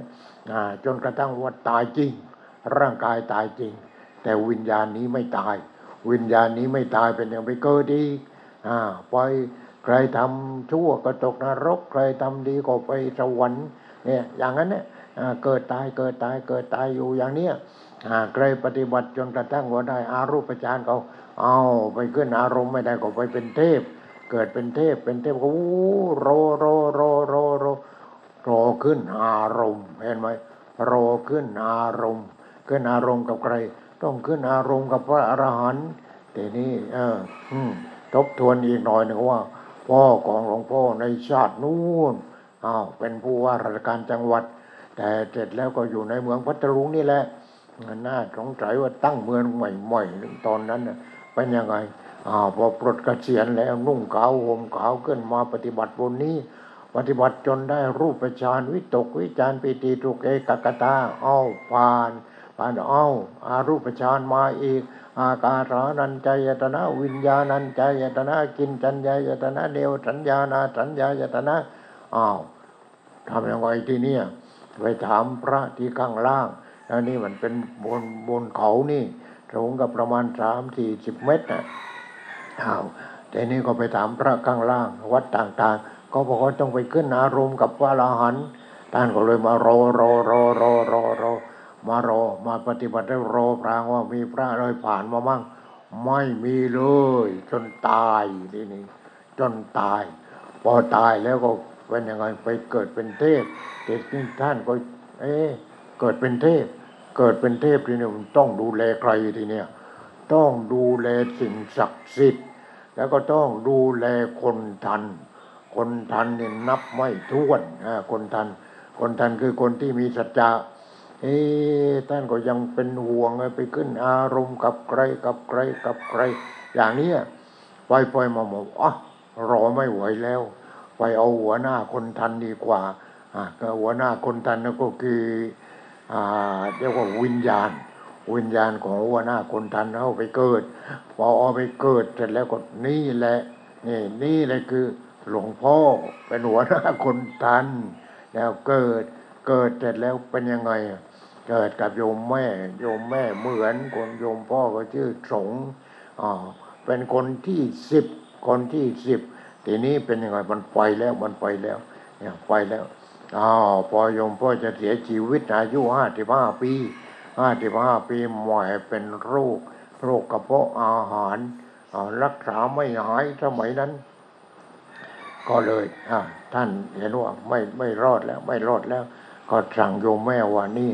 จนกระทั่งว่าตายจริง ร่างกายตายจริง แต่วิญญาณนี้ไม่ตาย วิญญาณนี้ไม่ตายเป็นอย่างไปเกิดอีกอ่าไปใครทำชั่วก็ตกนรก ใครทำดีก็ไปสวรรค์เนี่ยอย่างนั้นเนี่ยเกิดตายเกิดตายเกิดตายอยู่อย่างเนี้ยใครปฏิบัติจนกระทั่งว่าได้อารูปฌานเขาเอาไปขึ้นอารมณ์ไม่ได้ก็ไปเป็นเทพ เกิดเป็นเทพเป็นเทพก็โอ้โรโรโรโรโร รอขึ้นอารมณ์เห็นไหมรอขึ้นอารมณ์ ขึ้นอารมณ์กับใคร ต้องขึ้นอารมณ์กับพระอรหันต์ทีนี้เออทบทวนอีกหน่อยหนึ่งว่า พ่อของหลวงพ่อในชาตินู้นอ้าวเป็นผู้ว่าราชการจังหวัด แต่เสร็จแล้วก็อยู่ในเมืองพัทลุงนี่แหละน่าสงสัยว่าตั้งเมืองใหม่ๆตอนนั้นน่ะเป็นยังไงอ้าวพอปลดเกษียณแล้วนุ่งขาวห่มขาวขึ้นมาปฏิบัติบนนี้ ปฏิบัติจนได้รูปฌานวิตกวิจารปิติทุกเอกกตาเอาผ่านผ่านเอาอารูปฌานมาอีก อากาสานัญจายตนะ วิญญาณัญจายตนะกินจัญญายตนะเดียวสัญญานาสัญญายตนะอ้าวทำยังไงที่เนี่ยไปถามพระที่ข้างล่างแล้วนี่มันเป็นบนบนเขานี่สูงกับประมาณสามสี่สิบเมตรนะอ้าวแต่นี่ก็ไปถามพระข้างล่าง วัดต่างๆ ก็บอกว่าต้องไปขึ้นอารมณ์กับพระอรหันต์ท่านก็เลยมารอรอรอรอรอรอมารอมาปฏิบัติได้รอพรางว่ามีพระอะไรผ่านมามั่งไม่มีเลย จนตายทีนี้จนตาย พอตายแล้วก็เป็นยังไงไปเกิดเป็นเทพเด็กนี่ท่านก็ เอ๊เกิดเป็นเทพ เกิดเป็นเทพทีนี้มันต้องดูแลใครทีเนี้ยต้องดูแลสิ่งศักดิ์สิทธิ์แล้วก็ต้องดูแลคนทัน คนทันเนี่ยนับไม่ถ้วนอ่าคนทัน คนทันคือคนที่มีสัจจะเอ๊ะท่านก็ยังเป็นห่วงไงไปขึ้นอารมณ์กับใครกับใครกับใคร อย่างนี้ยไปไปมาหมดอะรอไม่ไหวแล้ว ไปเอาหัวหน้าคนทันดีกว่าอะก็หัวหน้าคนทันนั่นก็คืออ่าเรียกว่าวิญญาณ วิญญาณของหัวหน้าคนทันเอาไปเกิด พอเอาไปเกิดเสร็จแล้วก็นี่แหละนี่นี่แหละคือ หลวงพ่อเป็นหัวหน้าคนทัน แล้วเกิดเกิดเสร็จแล้วเป็นยังไง เกิดกับโยมแม่ โยมแม่เหมือนคนโยมพ่อก็ชื่อสงฆ์อ่าเป็นคนที่สิบคนที่สิบทีนี้เป็นยังไงมันไปแล้วมันไปแล้วเนี่ยไปแล้วอ้าวพอโยมพ่อจะเสียชีวิตอายุห้าสิบห้าปีห้าสิบห้าปีหมอยเป็นโรค โรคกระเพาะอาหารรักษาไม่หายสมัยนั้น ก็เลยท่านเห็นว่าไม่ไม่รอดแล้วไม่รอดแล้ว ก็สั่งโยมแม่ว่านี่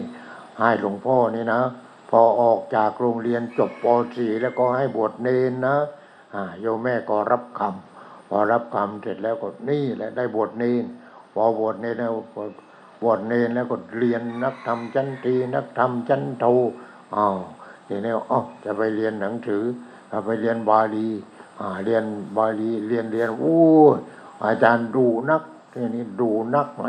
ให้หลวงพ่อนี่นะ พอออกจากโรงเรียนจบป .4 แล้วก็ให้บวชเนนนะอ่าโยมแม่ก็รับคำพอรับคำเสร็จแล้วก็นี่แหละได้บวชเนนพอบวชเนนแล้วบวชเนนแล้วก็เรียนนักธรรมชั้นตรีนักธรรมชั้นโทอ้าวทีนี้อ๋อจะไปเรียนหนังสือจะไปเรียนบาลีอ่าเรียนบาลีเรียนเรียนโอ้ อาจารย์ดูนักทีนี้ดูนักแหม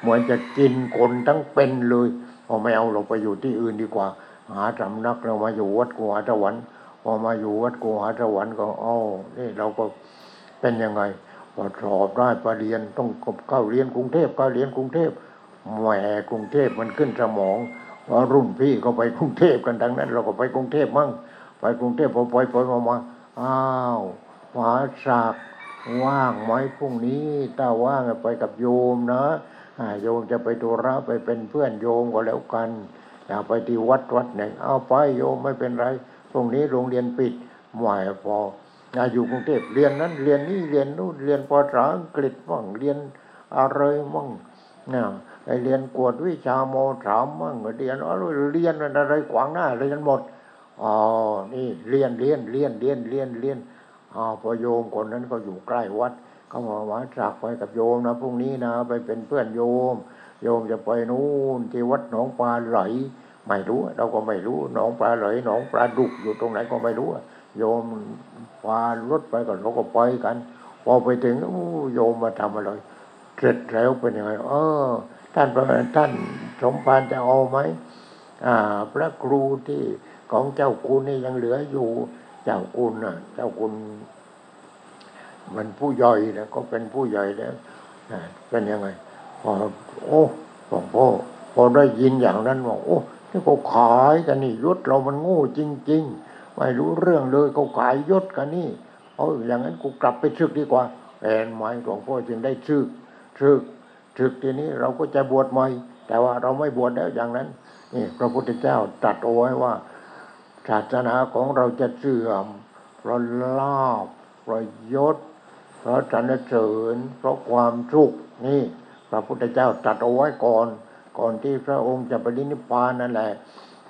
เหมือนจะกินคนทั้งเป็นเลยพอไม่เอาเราไปอยู่ที่อื่นดีกว่า หาสำนักเรามาอยู่วัดกูหาสวรรค์พอมาอยู่วัดกูหาสวรรค์ก็อ้านี่เราก็เป็นยังไงพอสอบได้ไปเรียนต้องเข้าเรียนกรุงเทพเข้าเรียนกรุงเทพแหมกรุงเทพมันขึ้นสมองว่ารุ่นพี่ก็ไปกรุงเทพกันทั้งนั้น เราก็ไปกรุงเทพมั่งไปกรุงเทพพอไปไปมามาอ้าวมหาศัก ว่างไหมพรุ่งนี้ถ้าว่างไปกับโยมนะอ่าโยมจะไปดูระไปเป็นเพื่อนโยมก็แล้วกันอยากไปที่วัดวัดหนึ่งเอาไปโยมไม่เป็นไรพรุ่งนี้โรงเรียนปิดหมายพออ่าอยู่กรุงเทพเรียนนั้นเรียนนี่เรียนนู่นเรียนภาษาอังกฤษมั่งเรียนอะไรมั่งนะไปเรียนกวดวิชาโมสามมั่งเรียนอะไรเรียนอะไรขวางหน้าเรียนหมดอ๋อนี่เรียนเรียนเรียนเรียนเรียนเรียน อาพอโยมคนนั้นก็อยู่ใกล้วัดเขาบอกว่าจากไปกับโยมนะพรุ่งนี้นะ ไปเป็นเพื่อนโยม โยมจะไปนู่นที่วัดหนองปลาไหลไม่รู้ เราก็ไม่รู้หนองปลาไหลหนองปลาดุกอยู่ตรงไหนก็ไม่รู้โยมพารถไปก่อนเราก็ไปกัน พอไปถึงอู้โยมมาทำอะไรเสร็จแล้วเป็นยังไงเออ ท่านประท่านสมภารจะเอาไหมอ่า พระครูที่ของเจ้าคุณนี่ยังเหลืออยู่ เจ้าคุณน่ะเจ้าคุณมันผู้ใหญ่แล้วก็เป็นผู้ใหญ่แล้วเป็นยังไงพอโอ้หลวงพ่อพอได้ยินอย่างนั้นบอกโอ้นี่เขาขายกันนี่ยศเรามันโง่จริง ๆ ไม่รู้เรื่องเลยเขาขายยศกันนี่เอออย่างนั้นกูกลับไปชึกดีกว่าแอนไหมหลวงพ่อจึงได้ชึกชึกชึกทีนี้เราก็จะบวชใหม่แต่ว่าเราไม่บวชแล้วอย่างนั้นนี่พระพุทธเจ้าตรัสเอาไว้ว่า ศาสนาของเราจะเสื่อม เพราะลาภเพราะยศ เพราะสรรเสริญ เพราะความสุขนี่ พระพุทธเจ้าตรัสเอาไว้ก่อน ก่อนที่พระองค์จะปรินิพพานนั่นแหละ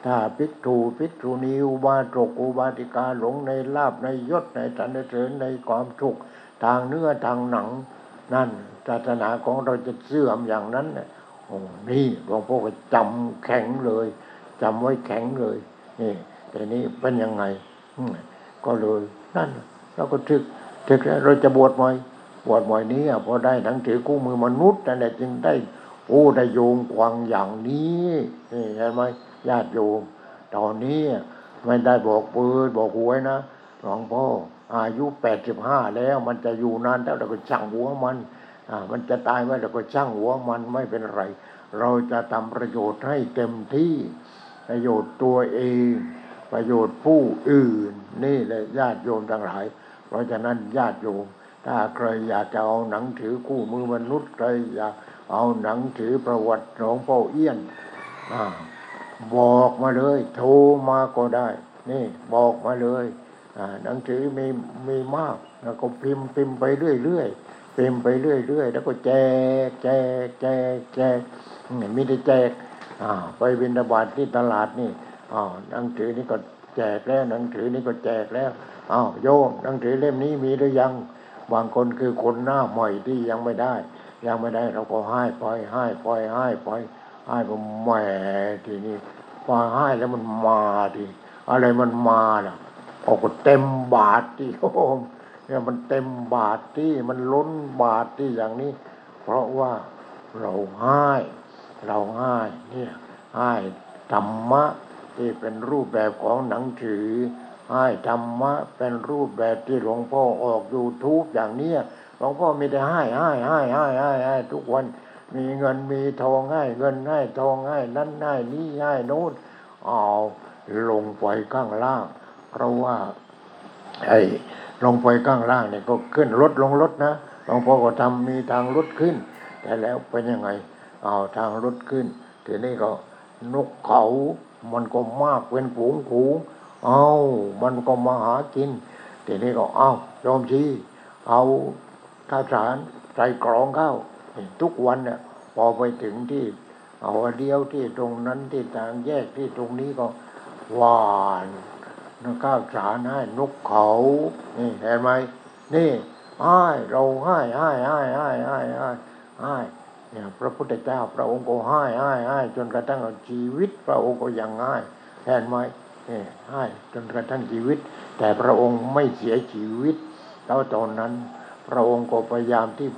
ถ้าภิกษุภิกษุณีอุบาสกอุบาติกาหลงในลาบในยศในสรรเสริญในความสุขทางเนื้อทางหนัง นั่นศาสนาของเราจะเสื่อมอย่างนั้นโอ้นี่หลวงพ่อก็จำแข็งเลยจำไว้แข็งเลยนี่ แต่นี้เป็นยังไงก็เลยนั่นเราก็ทึกทึกเราจะบวชไหมบบวชบ่อยนี้อะพอได้หนังสือคู่มือมนุษย์นั่นแหละจึงได้โอ้ได้โยงควังอย่างนี้นี่เห็นไหมญาติโยมตอนนี้ไม่ได้บอกปิดบอกหวยนะหลวงพ่ออายุแปดสิบห้าแล้ว มันจะอยู่นานเท่าไหร่ก็ช่างหัวมันอ่ามันจะตายไว้แล้วก็ช่างหัวมันไม่เป็นไร เราจะทำประโยชน์ให้เต็มที่ประโยชน์ตัวเอง ประโยชน์ผู้อื่น นี่แหละญาติโยมทั้งหลาย เพราะฉะนั้นญาติโยม ถ้าใครอยากจะเอาหนังถือคู่มือมนุษย์ใครอยากเอาหนังถือประวัติหลวงพ่อเอี้ยนอบอกมาเลย โทรมาก็ได้ นี่บอกมาเลยหนังสือมีมีมาก แล้วก็พิมพ์พิมพ์ไปเรื่อยๆพิมพ์ไปเรื่อยๆแล้วก็แจกแจกแจกแจกมีได้แจกไปบินบาตที่ตลาดนี่ อ่าหนังสือนี่ก็แจกแล้วหนังสือนี่ก็แจกแล้วอ้าวโยมหนังสือเล่มนี้มีหรือยังบางคนคือคนหน้าใหม่ที่ยังไม่ได้ ยังไม่ได้เราก็ให้ไปให้ไปให้ไปให้ไปแหม่ทีนี้พอให้แล้วมันมาทีอะไรมันมาล่ะโอ้ก็เต็มบาทที่โอ้มเนี่ยมันเต็มบาทที่มันล้นบาทที่อย่างนี้ เพราะว่าเราให้เราให้เนี่ยให้ธรรมะ ที่เป็นรูปแบบของหนังสือ ให้ธรรมะเป็นรูปแบบที่หลวงพ่อออกยูทูบอย่างเนี้ยหลวงพ่อมีแต่ให้ให้ให้ให้ให้ให้ทุกวันมีเงินมีทองให้เงินให้ทองให้นั้นให้นี่ให้นู้นเอาลงไปข้างล่าง เพราะว่าไอ้ลงไปข้างล่างเนี่ยก็ขึ้นรถลงรถนะหลวงพ่อก็ทำมีทางรถขึ้น แต่แล้วเป็นยังไงเอาทางรถขึ้นทีนี้ก็นกเขา มันก็มากเป็นฝูงฝูงเอามันก็มาหากินทีนี้ก็เอาโยมชีเอาข้าวสารใส่กรองเข้าทุกวันเนี่ยพอไปถึงที่เอาเดียวที่ตรงนั้นที่ทางแยกที่ตรงนี้ก็หวานนะข้าวสารให้นกเขานี่เห็นไหมนี่ให้เราให้ให้ให้ให้ให้ให้ให้ เนี่ยพระพุทธเจ้าพระองค์ก็ให้ให้ให้จนกระทั่งชีวิต พระองค์ก็ยังให้เห็นไหมนี่ยให้จนกระทั่งชีวิต แต่พระองค์ไม่เสียชีวิต แล้วตอนนั้น พระองค์ก็พยายามที่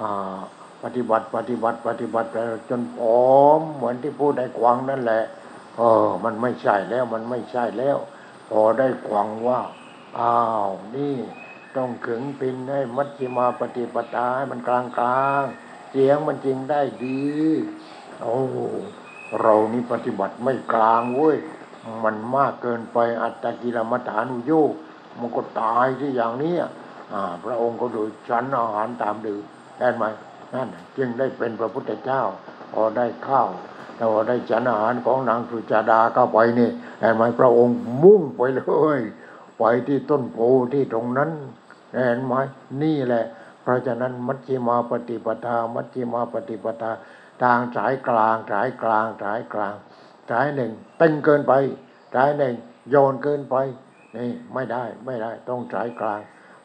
อ่าปฏิบัติปฏิบัติปฏิบัติไปจนผอมเหมือนที่พูดได้กวางนั่นแหละเออมันไม่ใช่แล้วมันไม่ใช่แล้ว พอได้กวางว่าอ้าวนี่ต้องขึงปินให้มัชฌิมาปฏิปทาให้มันกลางกลาง สียงมันจริงได้ดี โอ้ เรานี่ปฏิบัติไม่กลางเว้ย มันมากเกินไปอัตตกิลมัฐานุโยกมันก็ตายที่อย่างนี้อ่า พระองค์ก็โดยฉันอาหารตามดื่มได้ไหมนั่นจึงได้เป็นพระพุทธเจ้าพอได้ข้าวแต่พอได้ฉันอาหารของนางสุจาดาเข้าไปนี่เห็นไหมพระองค์มุ่งไปเลย ไปที่ต้นโพที่ตรงนั้นเห็นไหมนี่แหละ เพราะฉะนั้นมัชฌิมาปฏิปทา มัชฌิมาปฏิปทา ทางสายกลางสายกลางสายกลาง สายหนึ่งเต็งเกินไป สายหนึ่งโยนเกินไปนี่ไม่ได้ไม่ได้ต้องสายกลาง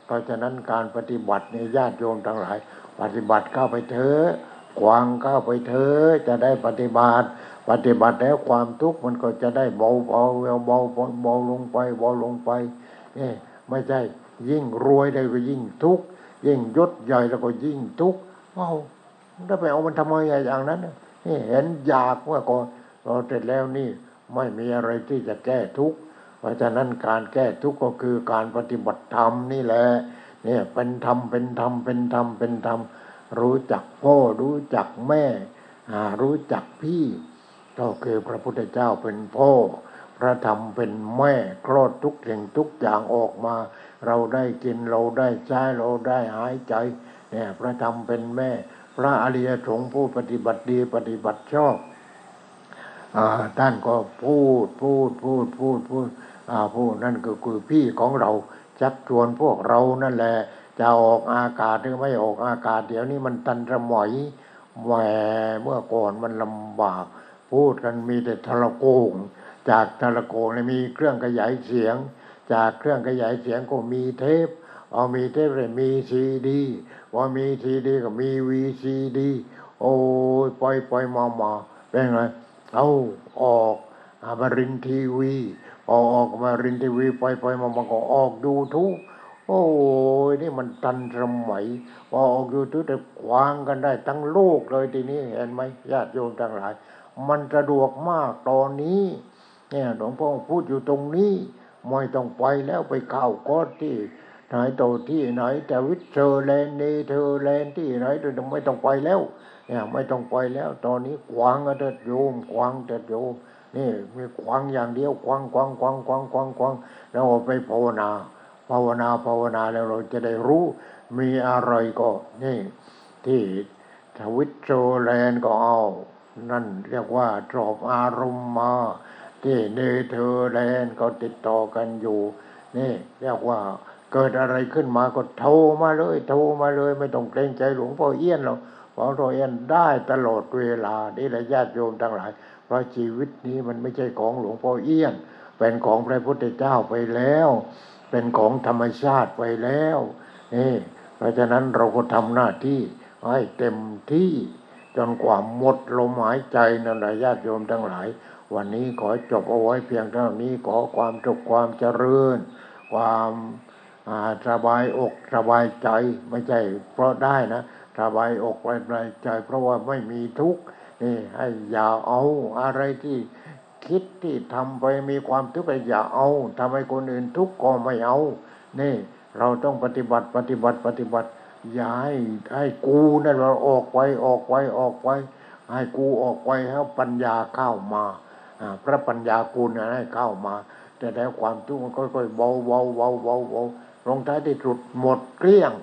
เพราะฉะนั้นการปฏิบัติในญาติโยมทั้งหลาย ปฏิบัติเข้าไปเถอะกวางเข้าไปเถอะจะได้ปฏิบัติ ปฏิบัติแล้วความทุกข์มันก็จะได้เบาเบาเบาเบาเบาลงไปเบาลงไปนี่ไม่ใช่ยิ่งรวยได้ก็ยิ่งทุกข์ ยิ่งยศใหญ่แล้วก็ยิ่งทุกข์เอ้าแล้วไปเอามันทำไมอย่างนั้นนี่เห็นอยากว่าก่อนพอเสร็จแล้วนี่ไม่มีอะไรที่จะแก้ทุกข์เพราะฉะนั้นการแก้ทุกข์ก็คือการปฏิบัติธรรมนี่แหละเนี่ยเป็นธรรมเป็นธรรมเป็นธรรมเป็นธรรมรู้จักพ่อรู้จักแม่อ่ารู้จักพี่ก็คือพระพุทธเจ้าเป็นพ่อ พระธรรมเป็นแม่คลอดทุกสิ่งทุกอย่างออกมา เราได้กินเราได้ใช้เราได้หายใจเนี่ยพระธรรมเป็นแม่ พระอริยสงฆ์ผู้ปฏิบัติดีปฏิบัติชอบอ่าท่านก็พูดพูดพูดพูดพูดพูดนั่นก็คือพี่ของเราชักชวนพวกเรานั่นแหละจะออกอากาศหรือไม่ออกอากาศเดี๋ยวนี้มันทันสมัยแหมเมื่อก่อนมันลำบาก พูดกันมีแต่โทรโข่ง จากโทรโข่งเนี่ยมีเครื่องขยายเสียง จากเครื่องขยายเสียงก็มีเทปเอามีเทปเลยมีซีดีพอมีซีดีก็มีวีซีดีโอ้ยปล่อยปล่อยมามาเป็นไงเอาออกอามารินทีวีพอออกมารินทีวีไปไปมามาก็ออกดูทุกโอ้ยนี่มันทันสมัยพอออกยูทูบแต่ควางกันได้ทั้งโลกเลยทีนี้เห็นไหมญาติโยมทั้งหลาย มันสะดวกมากตอนนี้ เนี่ยหลวงพ่อพูดอยู่ตรงนี้ ไม่ต้องไปแล้วไปเข้าก็ที่ไหนโตที่ไหนแต่วิเซอร์แลนด์เนเธอร์แลนด์ที่ไหนเดี๋ยไม่ต้องไปแล้วเนี่ยไม่ต้องไปแล้ว ตอนนี้กวางก็เดโยมกวางเถิดโยมนี่มีกวางอย่างเดียวกวางกวางกวางกวางกวางกวางแล้วไปภาวนา ภาวนาภาวนาแล้วเราจะได้รู้มีอะไรก็นี่ที่ทวิตเซแลนก็เอา นั่นเรียกว่าจอบอารมณ์มา ที่เนเธอร์แลนด์ก็ติดต่อกันอยู่ นี่เรียกว่าเกิดอะไรขึ้นมาก็โทรมาเลยโทรมาเลย ไม่ต้องเกรงใจหลวงพ่อเอี้ยนหรอกหลวงพ่อเอี้ยนได้ตลอดเวลานี่แหละญาติโยมทั้งหลาย เพราะชีวิตนี้มันไม่ใช่ของหลวงพ่อเอี้ยน เป็นของพระพุทธเจ้าไปแล้ว เป็นของธรรมชาติไปแล้วนี่เพราะฉะนั้นเราก็ทำหน้าที่ให้เต็มที่จนกว่าหมดลมหายใจนั่นแหละญาติโยมทั้งหลาย วันนี้ขอจบเอาไว้เพียงเท่านี้ขอความสุขความเจริญ ความสบายอกสบายใจไม่ใช่เพราะได้นะสบายอกสบายใจ เพราะว่าไม่มีทุกข์นี่ให้อย่าเอาอะไรที่คิดที่ทำไปมีความทุกข์ไปอย่าเอาทำให้คนอื่นทุกข์ก็ไม่เอา นี่ เราต้องปฏิบัติปฏิบัติปฏิบัติ อย่าให้ให้กูนั่นเราออกไปออกไปออกไปให้กูออกไปให้ปัญญาเข้ามา พระปัญญากูลให้เข้ามา แต่แล้วความทุกข์มันค่อยๆเบาเบาเบาเบาเบาลงท้ายที่สุดหมดเกลี้ยง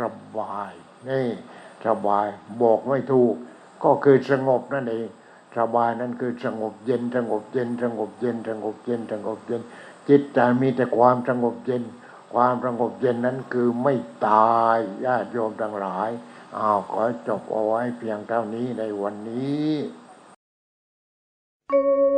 ระบายนี่ระบายบอกไม่ถูก ก็คือสงบนั่นเองระบายนั้นคือสงบเย็นสงบเย็นสงบเย็นสงบเย็นสงบเย็น จิตใจมีแต่ความสงบเย็น ความสงบเย็นนั้นคือไม่ตายญาติโยมทั้งหลายอาขอจบเอาไว้เพียงเท่านี้ในวันนี้ thank you